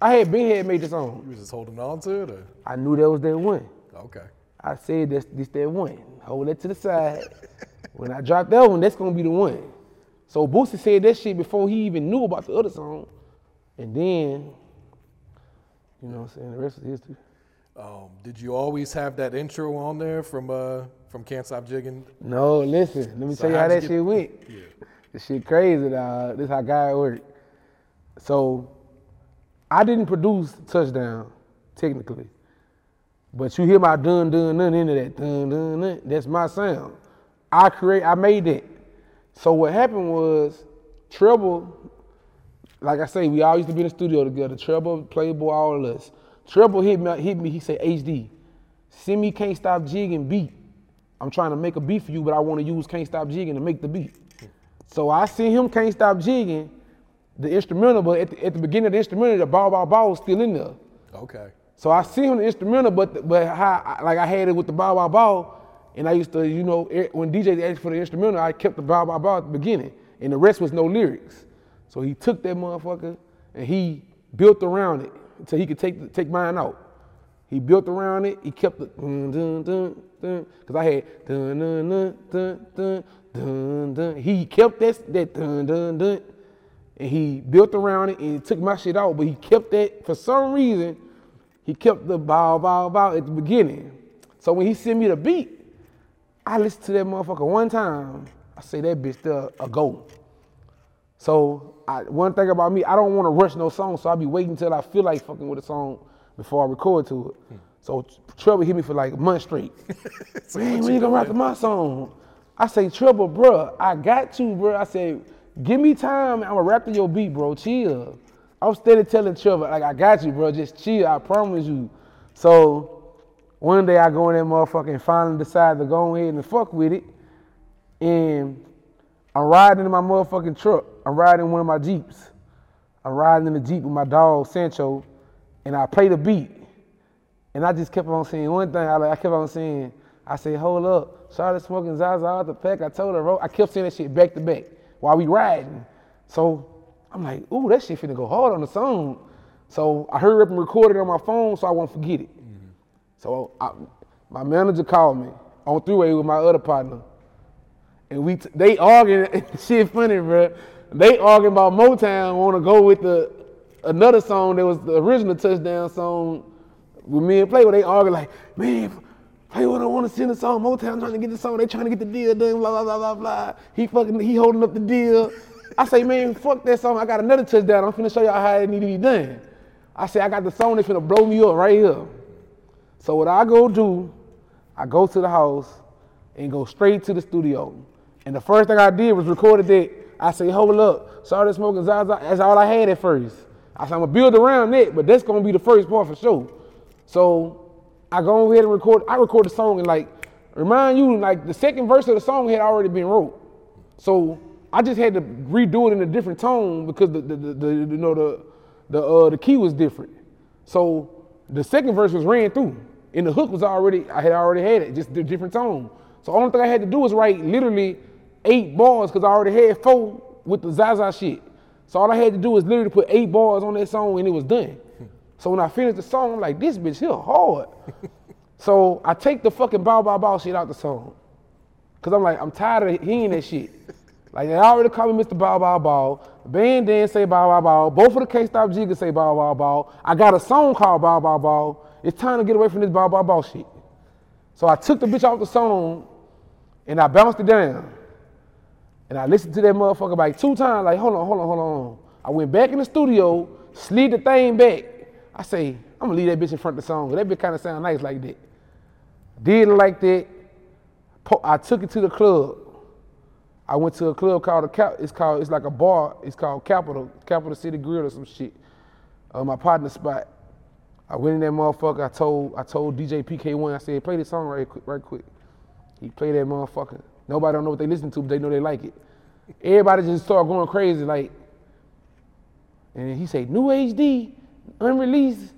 I had been had made the song. You was just holding on to it, or I knew that was that one. okay? I said that's this that one. Hold it to the side. when I drop that one, that's gonna be the one. So Boosie said that shit before he even knew about the other song. And then, you know what I'm saying, the rest is history. Um, did you always have that intro on there from uh, from Can't Stop Jigging? No, listen, let me So tell you how how'd you that get- shit went. This shit crazy, dog. This how God work. So I didn't produce touchdown, technically. But you hear my dun dun dun into that dun dun dun. That's my sound. I create I made that. So what happened was Treble, like I say, we all used to be in the studio together. Treble, Playboy, all of us. Treble hit me, hit me, he said, HD, send me Can't Stop Jigging beat. I'm trying to make a beat for you, but I want to use Can't Stop Jigging to make the beat. So I sent him Can't Stop Jigging, the instrumental, but at the, at the beginning of the instrumental, the ball, ball, ball was still in there. Okay. So I see him the instrumental, but but how like I had it with the bow bow bow, and I used to you know when DJ asked for the instrumental, I kept the bow bow bow at the beginning, and the rest was no lyrics. So he took that motherfucker and he built around it until he could take take mine out. He built around it. He kept the dun dun dun dun because I had dun dun dun dun dun dun dun. He kept that that dun dun dun, and he built around it and took my shit out. But he kept that for some reason. He kept the bow bow bow at the beginning. So when he sent me the beat, I listened to that motherfucker one time. I say that bitch still a go. So I, one thing about me, I don't want to rush no song, so I'll be waiting until I feel like fucking with a song before I record to it. So Trouble hit me for like a month straight. Man, when you gonna rap to my song? I say, Trouble, bruh, I got to, bruh. I say, give me time, I'ma rap to your beat, bro. Chill. I'm steady telling Trouble, like, I got you, bro. Just chill, I promise you. So one day I go in that motherfucker and finally decide to go ahead and fuck with it. And I'm riding in my motherfucking truck. I'm riding one of my Jeeps. I'm riding in the Jeep with my dog, Sancho, and I play the beat. And I just kept on saying one thing. I, like, I kept on saying, I said, hold up. Started smoking Zaza out the pack. I told her. I kept saying that shit back to back while we riding. So I'm like, ooh, that shit finna go hard on the song. So I hurry up and recorded it on my phone so I won't forget it. So I, my manager called me on three-way with my other partner. And we t- they arguing, shit funny, bro. They arguing about Motown want to go with the another song that was the original touchdown song with me and Playboy. They argue like, man, Playboy don't want to send the song. Motown trying to get the song. They trying to get the deal done. Blah blah blah blah blah. He fucking he holding up the deal. I say, man, fuck that song. I got another touchdown. I'm finna show y'all how it need to be done. I say, I got the song that's finna blow me up right here. So what I go do, I go to the house and go straight to the studio. And the first thing I did was recorded that. I say, hold up, started smoking Zaza. That's all I had at first. I said, I'm gonna build around that, but that's gonna be the first part for sure. So I go ahead and record. I record the song and like remind you, like the second verse of the song had already been wrote. So I just had to redo it in a different tone because the, the, the, the you know the the uh, the key was different. So the second verse was ran through, and the hook was already I had already had it, just a different tone. So only thing I had to do was write literally eight bars because I already had four with the Zaza shit. So all I had to do was literally put eight bars on that song and it was done. So when I finished the song, I'm like, this bitch here hard. so I take the fucking bow bow bow shit out the song. Cause I'm like, I'm tired of hearing that shit. Like they already call me Mr. Bow Bow Bow. Band Dan say Bow Bow Bow. Both of the Can't Stop Jiggas say Bow Bow Bow. I got a song called Bow Bow Bow. It's time to get away from this Bow Bow Bow shit. So I took the bitch off the song and I bounced it down. And I listened to that motherfucker like two times, like, hold on, hold on, hold on. I went back in the studio, slid the thing back. I say, I'm gonna leave that bitch in front of the song. That bitch kinda sound nice like that. Did it like that. I took it to the club. I went to a club called the Cap. It's called. It's like a bar. It's called Capital Capital City Grill or some shit. Uh, my partner spot. I went in that motherfucker. I told I told DJ PK1. I said, play this song right right quick. He played that motherfucker. Nobody don't know what they listen to, but they know they like it. Everybody just start going crazy, like. And he said, "New HD, unreleased,"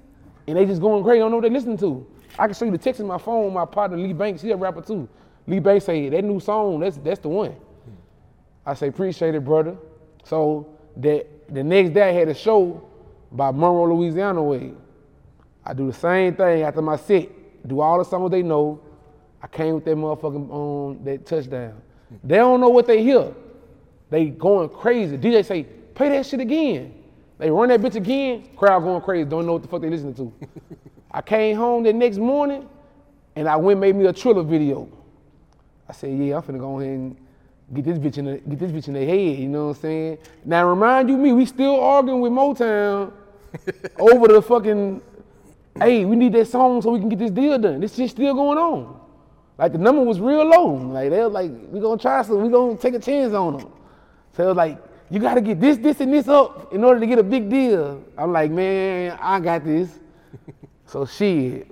and they just going crazy. Don't know what they listening to. I can show you the text in my phone. My partner Lee Banks, he a rapper too. Lee Banks say that new song, that's that's the one. I say appreciate it, brother. So that the next day I had a show by Monroe, Louisiana way. I do the same thing after my set. Do all the songs they know. I came with that motherfucking um, that touchdown. They don't know what they hear. They going crazy. DJ say, play that shit again. They run that bitch again, crowd going crazy, don't know what the fuck they listening to. I came home the next morning and I went and made me a Triller video. I said, yeah, I'm finna go ahead and get this bitch in the, get this bitch in their head, you know what I'm saying? Now remind you me, we still arguing with Motown over the fucking, hey, we need that song so we can get this deal done. This shit still going on. Like the number was real low. Like they was like, we gonna try some, we gonna take a chance on them. So it was like, you gotta get this, this, and this up in order to get a big deal. I'm like, man, I got this. so shit,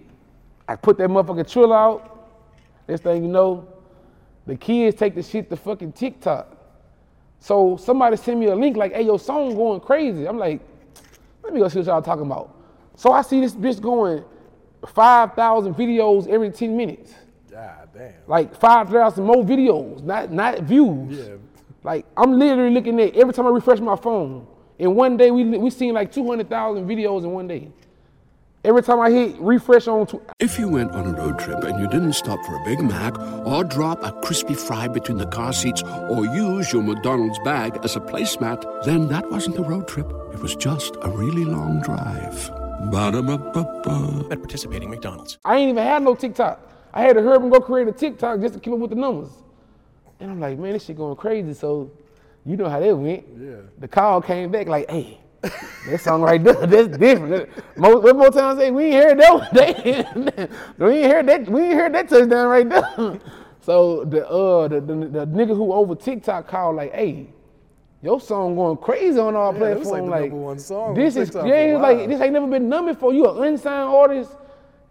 I put that motherfucking trill out. Next thing you know, the kids take the shit to fucking TikTok. So somebody send me a link like, hey, your song going crazy. I'm like, let me go see what y'all talking about. So I see this bitch going 5,000 videos every 10 minutes. God damn. Like 5,000 more videos, not, not views. Yeah. Like I'm literally looking at every time I refresh my phone. In one day, we we seen like 200,000 videos in one day. Every time I hit refresh on, tw- If you went on a road trip and you didn't stop for a Big Mac or drop a crispy fry between the car seats or use your McDonald's bag as a placemat, then that wasn't a road trip. It was just a really long drive. Ba-da-ba-ba-ba. At participating McDonald's. I ain't even had no TikTok. I had to hurry up and go create a TikTok just to keep up with the numbers. And I'm like, man, this shit going crazy. So you know how that went. Yeah. The call came back like, hey, that song right there, that's different. Most, what more times say we ain't heard that one. They, we ain't heard that. We ain't heard that touchdown right there. So the uh the, the, the nigga who over TikTok called like, hey, your song going crazy on our Yeah, platform. like the number one song on This is yeah, for a he was like this ain't never been done before. You an unsigned artist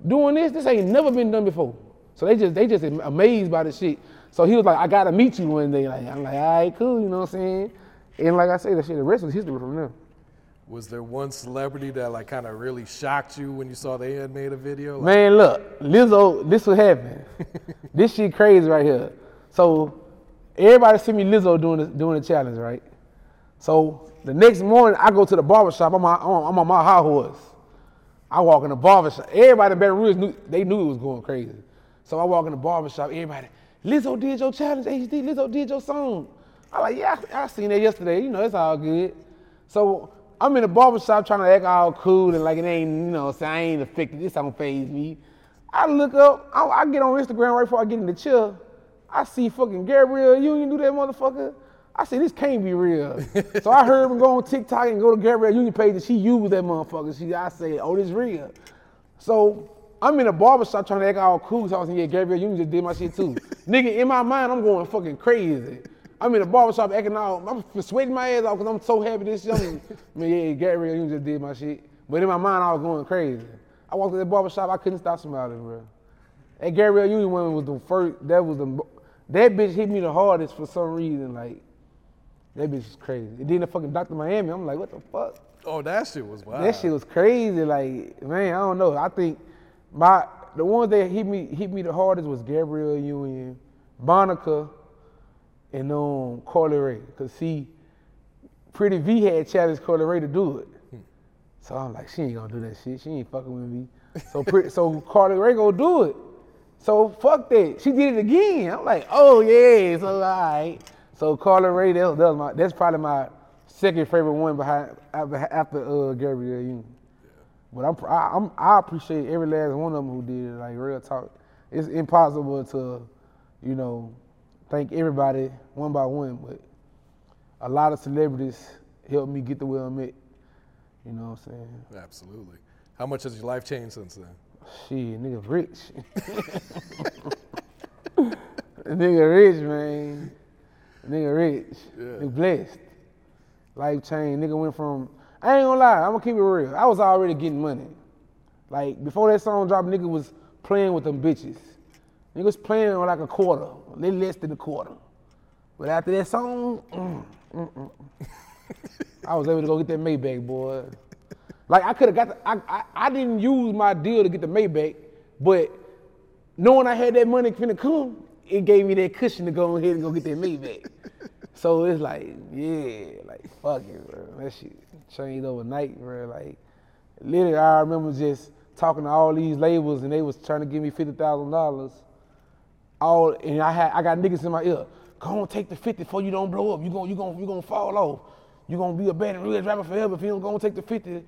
doing this. This ain't never been done before. So they just they just amazed by the shit. So he was like, I gotta meet you one day. Like I'm like, all right, cool. You know what I'm saying? And like I say, the shit, the rest was history from there. Was there one celebrity that like kind of really shocked you when you saw they had made a video? Like, Man, look, Lizzo, this what happened. this shit crazy right here. So everybody see me Lizzo doing the, doing the challenge, right? So the next morning I go to the barbershop. I'm on, I'm on my high horse. I walk in the barbershop. Everybody in Baton Rouge knew they knew it was going crazy. So I walk in the barbershop. Everybody, Lizzo did your challenge, HD. Lizzo did your song. I like, yeah, I, I seen that yesterday. You know, it's all good. So I'm in the barbershop trying to act all cool and like it ain't, you know, say I ain't affected. This don't phase me. I look up. I, I get on Instagram right before I get in the chair. I see fucking Gabrielle Union do that motherfucker. I said, this can't be real. so I heard him go on TikTok and go to Gabrielle Union page and she used that motherfucker. She, I said, oh, this real. So I'm in a barbershop trying to act all cool. So I was saying, yeah, Gabrielle Union just did my shit too. Nigga, in my mind, I'm going fucking crazy. I'm in a barbershop acting all, I'm sweating my ass off because I'm so happy this young. Man, yeah, Gabrielle Union just did my shit. But in my mind, I was going crazy. I walked in the barbershop, I couldn't stop smiling, bro. That Gabrielle Union woman was the first, that was the, that bitch hit me the hardest for some reason. Like, that bitch is crazy. And then the fucking Dr. Miami, I'm like, what the fuck? oh, that shit was wild. That shit was crazy. Like, man, I don't know. I think my the ones that hit me hit me the hardest was Gabrielle Union, Monica, and um Carly Ray. Cause see, Pretty V had challenged Carly Ray to do it. So I'm like, she ain't gonna do that shit. She ain't fucking with me. So pretty, so Carly Ray gonna do it. So fuck that. She did it again. I'm like, oh yeah, so all right. So Carly Ray, that that was my, that's probably my second favorite one behind after, after uh, Gabrielle Union. But I'm, I, I'm I appreciate every last one of them who did it. Like real talk, it's impossible to, you know, thank everybody one by one. But a lot of celebrities helped me get to where I'm at. You know what I'm saying? Absolutely. How much has your life changed since then? Shit, nigga rich. nigga rich, man. Nigga rich. Nigga blessed. Life changed. Nigga went from, I ain't gonna lie, I'm gonna keep it real. I was already getting money. Like before that song dropped, nigga was playing with them bitches. Nigga was playing with like a quarter, a little less than a quarter. But after that song, mm, mm, mm. I was able to go get that Maybach, boy. Like I could have got, the, I, I I didn't use my deal to get the Maybach, but knowing I had that money finna come, it gave me that cushion to go ahead and go get that Maybach. So it's like, yeah, like fuck it, bro. That shit changed overnight, bro. Like literally, I remember just talking to all these labels and they was trying to give me fifty thousand dollars. All and I had I got niggas in my ear. Go on, take the fifty before you don't blow up. You gon' you gon' you gonna fall off. You gonna be a bad real rapper forever if you don't go and take the fifty.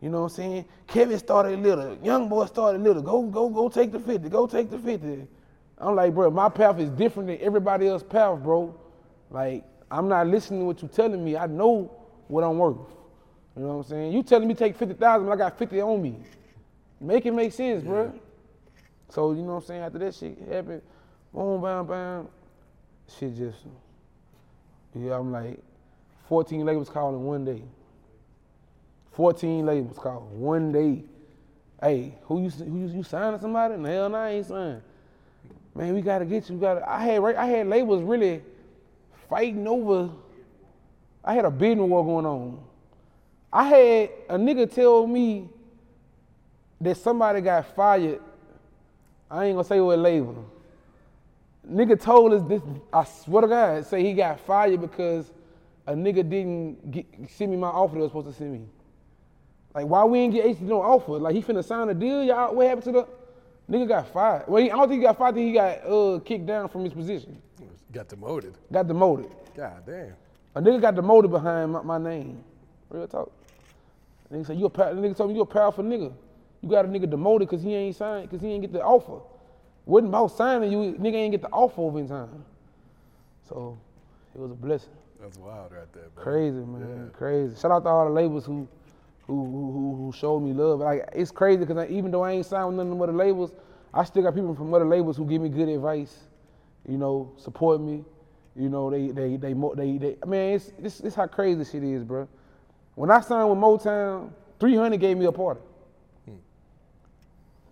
You know what I'm saying? Kevin started little, young boy started little. Go go go take the fifty. Go take the fifty. I'm like, bro, my path is different than everybody else's path, bro. Like, I'm not listening to what you're telling me. I know what I'm worth. You know what I'm saying? You telling me take 50,000, but I got 50 on me. Make it make sense, bro. So, you know what I'm saying? After that shit happened, boom, bam, bam, shit just, yeah, I'm like, 14 labels calling one day. 14 labels called one day. Hey, who you who you, you signing somebody? No, hell, no, I ain't signing. Man, we gotta get you. We gotta. I had I had labels really fighting over. I had a bidding war going on. I had a nigga tell me that somebody got fired. I ain't gonna say what label. Nigga told us this. I swear to God, say he got fired because a nigga didn't get, send me my offer that was supposed to send me. Like, why we ain't get AC no offer? Like, he finna sign a deal, y'all. What happened to the nigga? Got fired. Well, he, I don't think he got fired. He got uh, kicked down from his position. Got demoted. Got demoted. God damn. A nigga got demoted behind my, my name. Real talk. A Nigga said you a pow- nigga told me you a powerful nigga. You got a nigga demoted because he ain't signed because he ain't get the offer. Wasn't about signing you, nigga ain't get the offer over in time. So it was a blessing. That's wild right there, bro. Crazy, man. Crazy. Shout out to all the labels who who who, who, showed me love. Like it's crazy because even though I ain't signed with none of the other labels, I still got people from other labels who give me good advice. You know, support me. You know, they they they they, they I mean, it's, it's how crazy shit is, bro. When I signed with Motown, 300 gave me a party.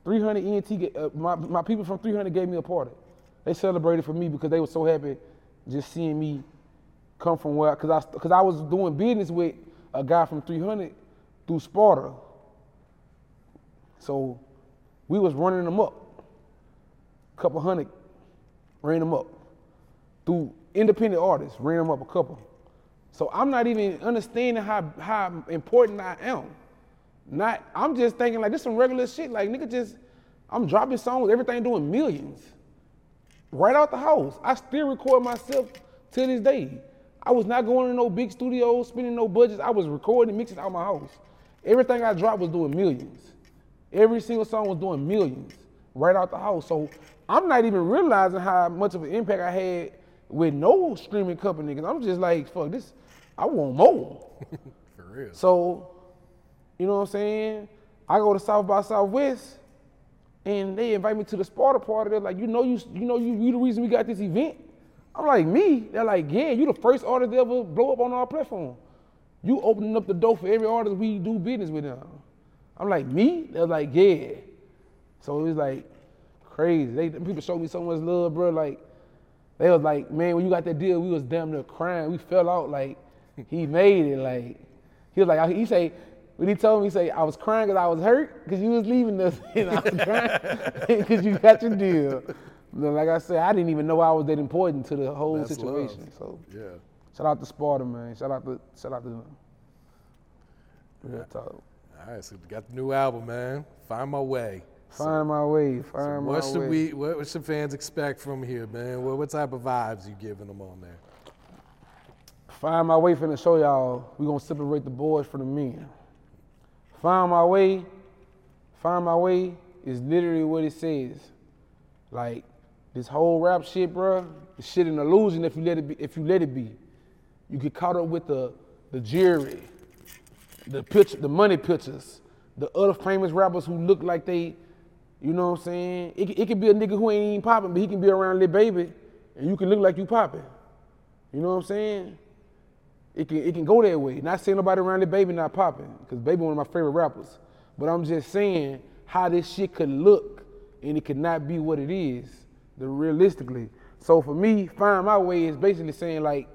300 ENT, uh, my, my people from 300 gave me a party. They celebrated for me because they were so happy just seeing me come from where, because I, cause I was doing business with a guy from 300 through Sparta. So we was running them up. Couple hundred, ran them up. Through independent artists, ran them up a couple. So I'm not even understanding how, how important I am. Not, I'm just thinking like this some regular shit. Like nigga just, I'm dropping songs, everything doing millions. Right out the house. I still record myself to this day. I was not going to no big studios, spending no budgets. I was recording, mixing out my house. Everything I dropped was doing millions. Every single song was doing millions right out the house. So I'm not even realizing how much of an impact I had with no streaming company. Cause I'm just like, fuck this, I want more. For real. So, you know what I'm saying? I go to South by Southwest, and they invite me to the Sparta party. They're like, you know, you you know, you you the reason we got this event. I'm like, me? They're like, yeah, you the first artist to ever blow up on our platform. You opening up the door for every artist we do business with now. I'm like, me? They're like, yeah. So it was like crazy. They people showed me so much love, bro. Like they was like, man, when you got that deal, we was damn near crying. We fell out like he made it. Like he was like, he say, when he told me, he say, I was crying because I was hurt because you was leaving us, and I was crying because you got your deal. But like I said, I didn't even know I was that important to the whole That's situation. love. So Yeah. shout out to Sparta, man. Shout out to shout out to them. Real talk. All right, so we got the new album, man. Find my way. Find my way. So Find what my should way. we? What, what should fans expect from here, man? What, what type of vibes you giving them on there? Find my way finna show y'all. We gonna separate the boys from the men. Find my way. Find my way is literally what it says. Like this whole rap shit, bro. is shit an illusion if you let it be. If you let it be, you get caught up with the the jury, the picture, the money pictures, the other famous rappers who look like they, you know what I'm saying? It, it could be a nigga who ain't even popping, but he can be around Lil Baby, and you can look like you popping. You know what I'm saying? It can it can go that way. Not saying nobody around the baby not popping, because baby one of my favorite rappers. But I'm just saying how this shit could look and it could not be what it is, the realistically. So for me, find my way is basically saying like,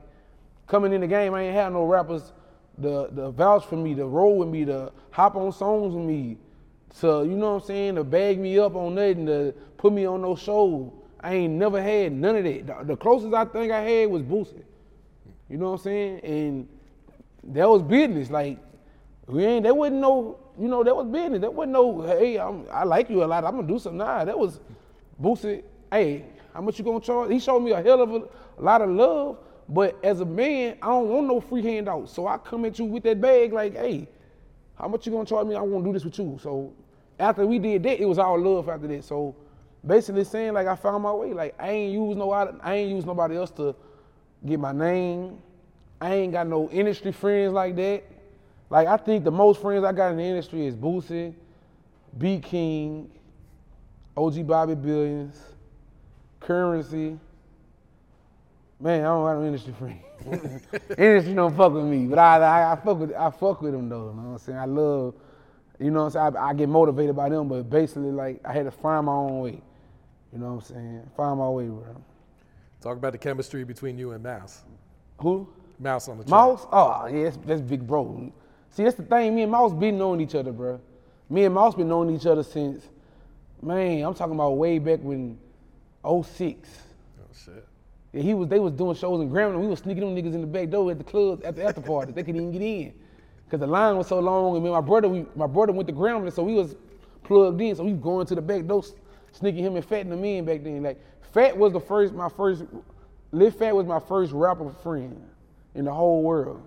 coming in the game, I ain't had no rappers the the vouch for me, to roll with me, to hop on songs with me, to you know what I'm saying, to bag me up on nothing, to put me on no show. I ain't never had none of that. The, the closest I think I had was Boosie. You know what I'm saying? And that was business. Like we ain't that wasn't no, you know, that was business. That wasn't no, hey, I'm, I like you a lot. I'm gonna do something. Nah, that was Boosie. Hey, how much you gonna charge? He showed me a hell of a, a lot of love. But as a man, I don't want no free handout. So I come at you with that bag like, hey, how much you gonna charge me? I want to do this with you. So after we did that, it was all love after that. So basically saying like I found my way. Like I ain't use no I ain't use nobody else to get my name. I ain't got no industry friends like that. Like I think the most friends I got in the industry is Boosie, B King, OG Bobby Billions, Currency. Man, I don't have no industry friends. Industry don't fuck with me, but I, I, I fuck with I fuck with them though. You know what I'm saying? I love, you know what I'm saying? I, I get motivated by them, but basically like I had to find my own way. You know what I'm saying? Find my way, bro. Talk about the chemistry between you and Mouse. Who? Mouse On Tha Track. Mouse? Oh, yeah, that's, that's big bro. See, that's the thing. Me and Mouse been knowing each other, bro. Me and Mouse been knowing each other since, man, I'm talking about way back when 06. Oh shit. Yeah, he was. They was doing shows in Grambling. We was sneaking them niggas in the back door at the clubs at the after party. they couldn't even get in because the line was so long. And me and my brother, we, my brother went to Grambling, so we was plugged in. So we going to the back door, sneaking him and Phat and the men back then. Like Phat was the first, my first. Lil Phat was my first rapper friend in the whole world.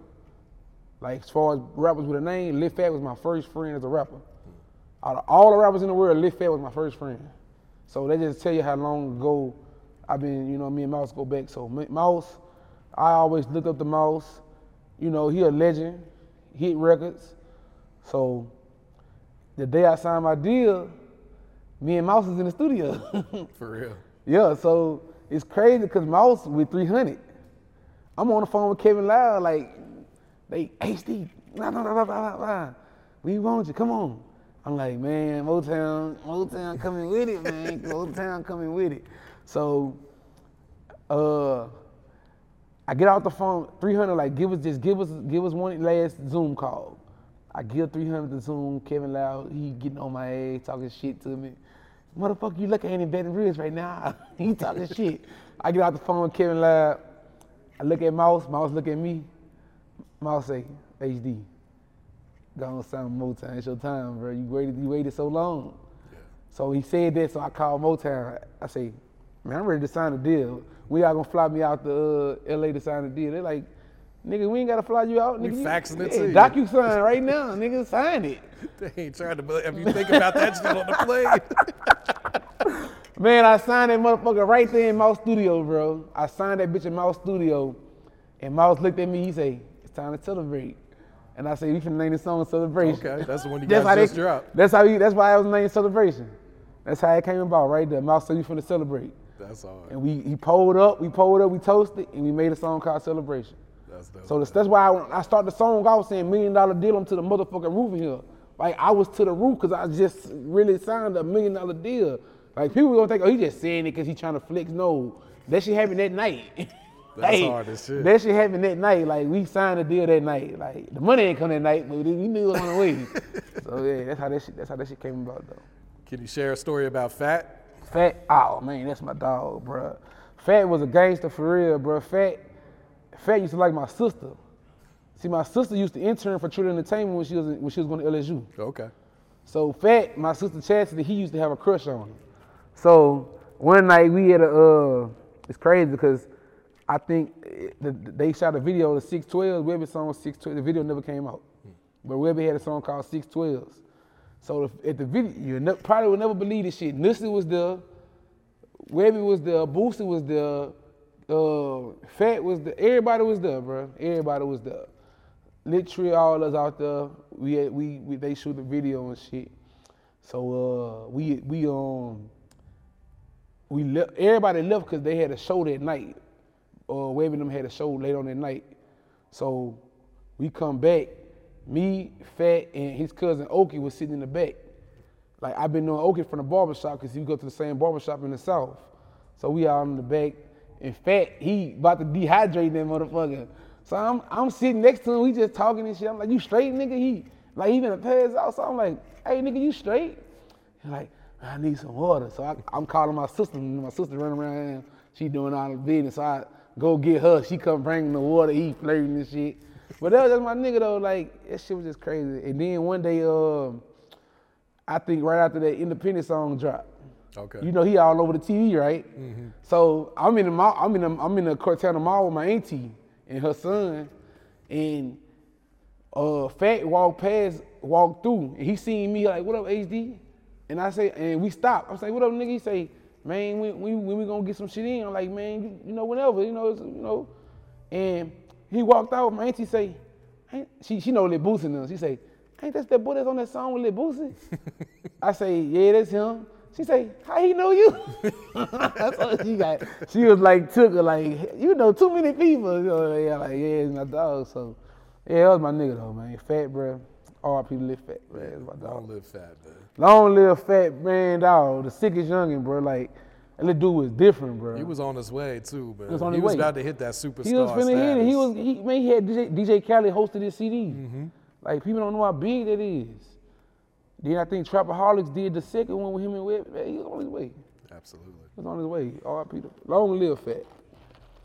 Like as far as rappers with a name, Lil Phat was my first friend as a rapper. Out of all the rappers in the world, Lil Phat was my first friend. So they just tell you how long ago I've been, you know, me and Mouse go back. So Mouse, I always look up the Mouse. You know, he a legend, hit records. So the day I signed my deal, me and Mouse is in the studio. For real. yeah, so it's crazy because Mouse with 300. I'm on the phone with Kevin Loud, like, they, nah, nah, nah, nah, nah, nah. we want you, come on. I'm like, man, Motown, Motown coming with it, man. Motown coming with it. So, uh, I get out the phone, 300, like, give us, just give us, give us one last Zoom call. I give 300 the Zoom, Kevin Loud, he getting on my ass, talking shit to me. Motherfucker, you looking at in Baton Rouge right now. he talking shit. I get out the phone Kevin Loud. I look at Mouse, Mouse look at me. Mouse say, HD, go on sound Motown. It's your time, bro. You waited, you waited so long. So he said that, so I called Motown. I say, man, I'm ready to sign a deal. We all gonna fly me out to uh, LA to sign a deal. They like, nigga, we ain't gotta fly you out. We Nigga, you- it yeah, to you. Docu sign right now, nigga, sign it. They ain't trying to. believe- If you think about that shit on the plane, Man, I signed that motherfucker right there in Mouse Studio, bro. I signed that bitch in Mouse Studio, and Mouse looked at me. He say, "It's time to celebrate." And I say, "We finna name this song Celebration." Okay, that's the one you That's guys just they- dropped. That's how. He, that's why I was named Celebration. That's how it came about, right there. Mouse said, "You finna celebrate," that's hard. and we he pulled up, we pulled up, we toasted, and we made a song called Celebration. That's dope. So that's, that's why I, I started the song, I was saying million dollar deal. I'm to the motherfucking roof here. Like I was to the roof because I just really signed a million dollar deal. Like people gonna think, oh, he just saying it because he trying to flex. No, that shit happened that night. That's hard as shit. That shit happened that night. Like we signed a deal that night. Like the money ain't come that night, but we knew it was on the way. so yeah, that's how that shit. That's how that shit came about though. Can you share a story about Phat? Phat, oh man, that's my dog, bruh. Phat was a gangster for real, bruh. Phat, Phat used to like my sister. See, my sister used to intern for Trinity Entertainment when she was when she was going to LSU. Okay. So Phat, my sister Chastity, he used to have a crush on her. So one night we had a, uh, it's crazy because I think it- the, they shot a video of the 612, Webbie song 612, the video never came out. But Webbie had a song called 612s. So at the video, you ne- probably would never believe this shit. Nissy was there, Webbie was there, Boosie was there, uh, Phat was there, everybody was there, bro. Everybody was there. Literally all us out there. We had, we, we they shoot the video and shit. So uh, we we um we left. Everybody left because they had a show that night. Uh, Webbie them had a show late on that night. So we come back. Me, Phat, and his cousin Okie was sitting in the back. like I've been knowing Okie from the barbershop because he go to the same barbershop in the south. So we out in the back. In Phat, he about to dehydrate that motherfucker. So I'm I'm sitting next to him, we just talking and shit. I'm like, you straight, nigga? He like he been pass out. So I'm like, hey nigga, you straight? He like, I need some water. So I, I'm calling my sister. and My sister running around. And she doing all the business. So I go get her. She come bring the water. He flirting and shit. But that was just my nigga though. Like that shit was just crazy. And then one day, um, I think right after that Independent song dropped. Okay. You know he all over the TV, right? Mhm. So I'm in the mall, I'm in the I'm in the Cortana Mall with my auntie and her son, and uh Phat walked past, walked through, and he seen me like, "What up, HD?" And I say, and we stopped. I was like, "What up, nigga?" He say, "Man, when, when, when we gonna get some shit in?" I'm like, "Man, you, you know, whenever, you know, it's, you know." And he walked out. My auntie say, ain't, she she know Lil Boosie now. She say, "Ain't that that boy that's on that song with Lil Boosie?" I say, "Yeah, that's him." She say, "How he know you?" that's what she got. She was like, took her like, you know, too many people. You know, yeah, like, yeah, it's my dog. So, yeah, that was my nigga though, man. Phat, bro. R.I.P. Live Phat, man. That's my dog. Long live fat, man. Long live Phat, man, dog. The sickest youngin', bro. Like, that little dude was different, bro. He was on his way too, man. was on he his was way. about to hit that superstar He was finna hit it. He was he man. He had DJ, DJ Khaled hosted his CD. Mm-hmm. Like people don't know how big that is. Then I think Trapaholics did the second one with him and Web. Man, he was on his way. Absolutely. He was on his way. R.I.P. to- Long live Phat.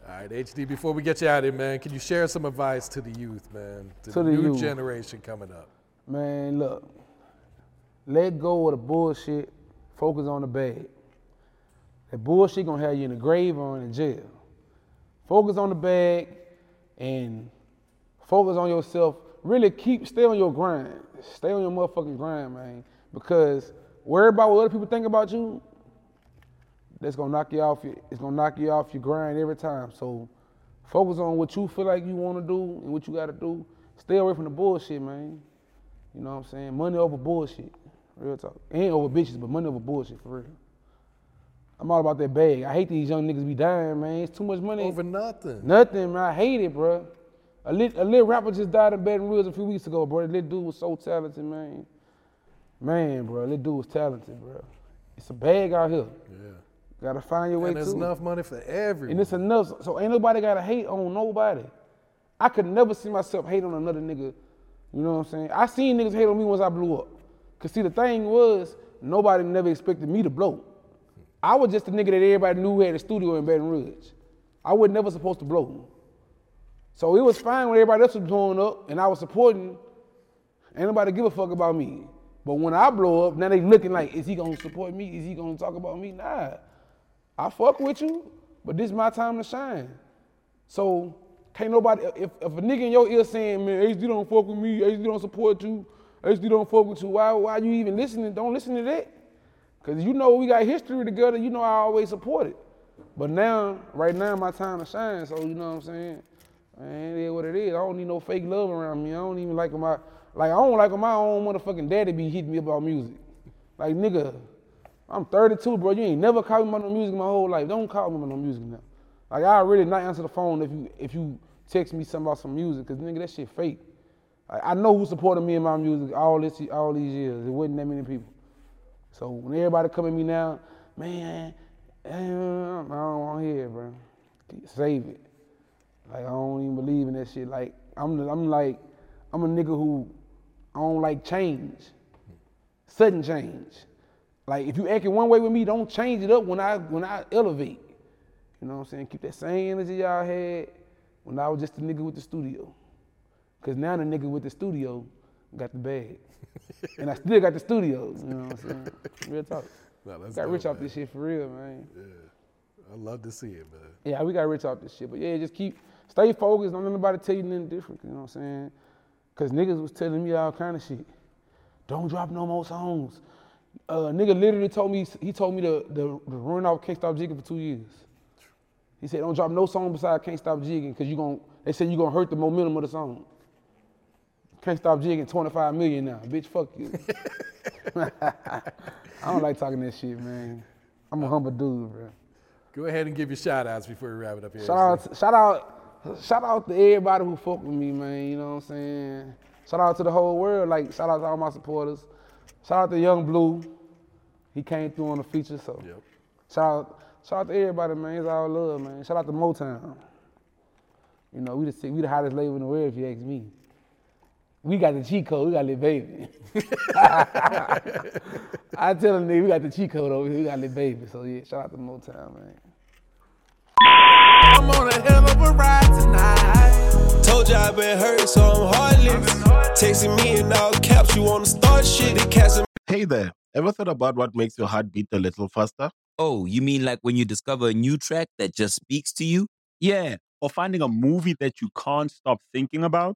All right, HD. Before we get you out of here, man, can you share some advice to the youth, man, to, To the, the new youth. generation coming up? Man, look. Let go of the bullshit. Focus on the bag. That bullshit gonna have you in the grave or in the jail. Focus on the bag and focus on yourself. Really keep stay on your grind. Stay on your motherfucking grind, man. Because worry about what other people think about you. That's gonna knock you off. It's gonna knock you off your grind every time. So focus on what you feel like you want to do and what you got to do. Stay away from the bullshit, man. You know what I'm saying? Money over bullshit. Real talk. Ain't over bitches, but money over bullshit for real. I'm all about that bag. I hate these young niggas be dying, man. It's too much money. Over nothing. Nothing, man. I hate it, bro. A, lit, a little rapper just died in Baton Rouge a few weeks ago, bro. That little dude was so talented, man. Man, bro, that dude was talented, bro. It's a bag out here. Yeah. Gotta find your way to And there's to it. enough money for everyone. And it's enough. So ain't nobody gotta hate on nobody. I could never see myself hate on another nigga. You know what I'm saying? I seen niggas hate on me once I blew up. Cause see the thing was, nobody never expected me to blow. I was just a nigga that everybody knew had a studio in Baton Rouge. I was never supposed to blow. So it was fine when everybody else was blowing up and I was supporting. Ain't nobody give a fuck about me. But when I blow up, now they looking like, is he gonna support me? Is he gonna talk about me? Nah. I fuck with you, but this is my time to shine. So can't nobody if, if a nigga in your ear saying, man, HD don't fuck with me, HD don't support you, HD don't fuck with you, why why you even listening? Don't listen to that. Cause you know we got history together, you know I always support it. But now, right now, my time to shine, so you know what I'm saying? Man, it is what it is. I don't need no fake love around me. I don't even like my like I don't like my own motherfucking daddy be hitting me about music. Like nigga, I'm 32, bro. You ain't never called me about no music my whole life. Don't call me about no music now. Like I really not answer the phone if you if you text me something about some music, cause nigga that shit fake. Like, I know who supported me in my music all this all these years. It wasn't that many people. So when everybody come at me now, man, eh, I don't want to hear it, bro. Save it. Like I don't even believe in that shit. Like I'm I'm like I'm a nigga who I don't like change. Sudden change. Like if you acting one way with me, don't change it up when I when I elevate. You know what I'm saying? Keep that same energy y'all had when I was just a nigga with the studio. Cause now the nigga with the studio got the bag. and I still got the studios. You know what I'm saying? Real talk. No, that's got rich dope, off this shit for real, man. Yeah, I love to see it, man. Yeah, we got rich off this shit. But yeah, just keep stay focused. Don't let nobody tell you nothing different. You know what I'm saying? Cause niggas was telling me all kind of shit. Don't drop no more songs. Uh, nigga literally told me he told me to, to, to run off Can't Stop Jigging for two years. He said don't drop no song besides Can't Stop Jigging because you gon' they said you gonna hurt the momentum of the song. Can't Stop Jigging 25 million now. Bitch, fuck you. I don't like talking that shit, man. I'm a humble dude, bro. Go ahead and give your shout outs before we wrap it up here. Shout out, shout out, shout out to everybody who fuck with me, man. You know what I'm saying? Shout out to the whole world. Like, shout out to all my supporters. Shout out to Yung Bleu. He came through on the feature, so Yep. shout out, shout out to everybody, man. It's all love, man. Shout out to Motown. You know, we the we the hottest label in the world, if you ask me. We got the cheat code. We got Lil Baby. I tell them nigga, we got the cheat code over here. We got Lil Baby. So yeah, shout out to Motown, man. I'm on a hell of a ride tonight. Told you I've been hurt, so I'm heartless. Texting me in all caps, you wanna start shit, it casting Hey there, ever thought about what makes your heart beat a little faster? Oh, you mean like when you discover a new track that just speaks to you? Yeah, or finding a movie that you can't stop thinking about.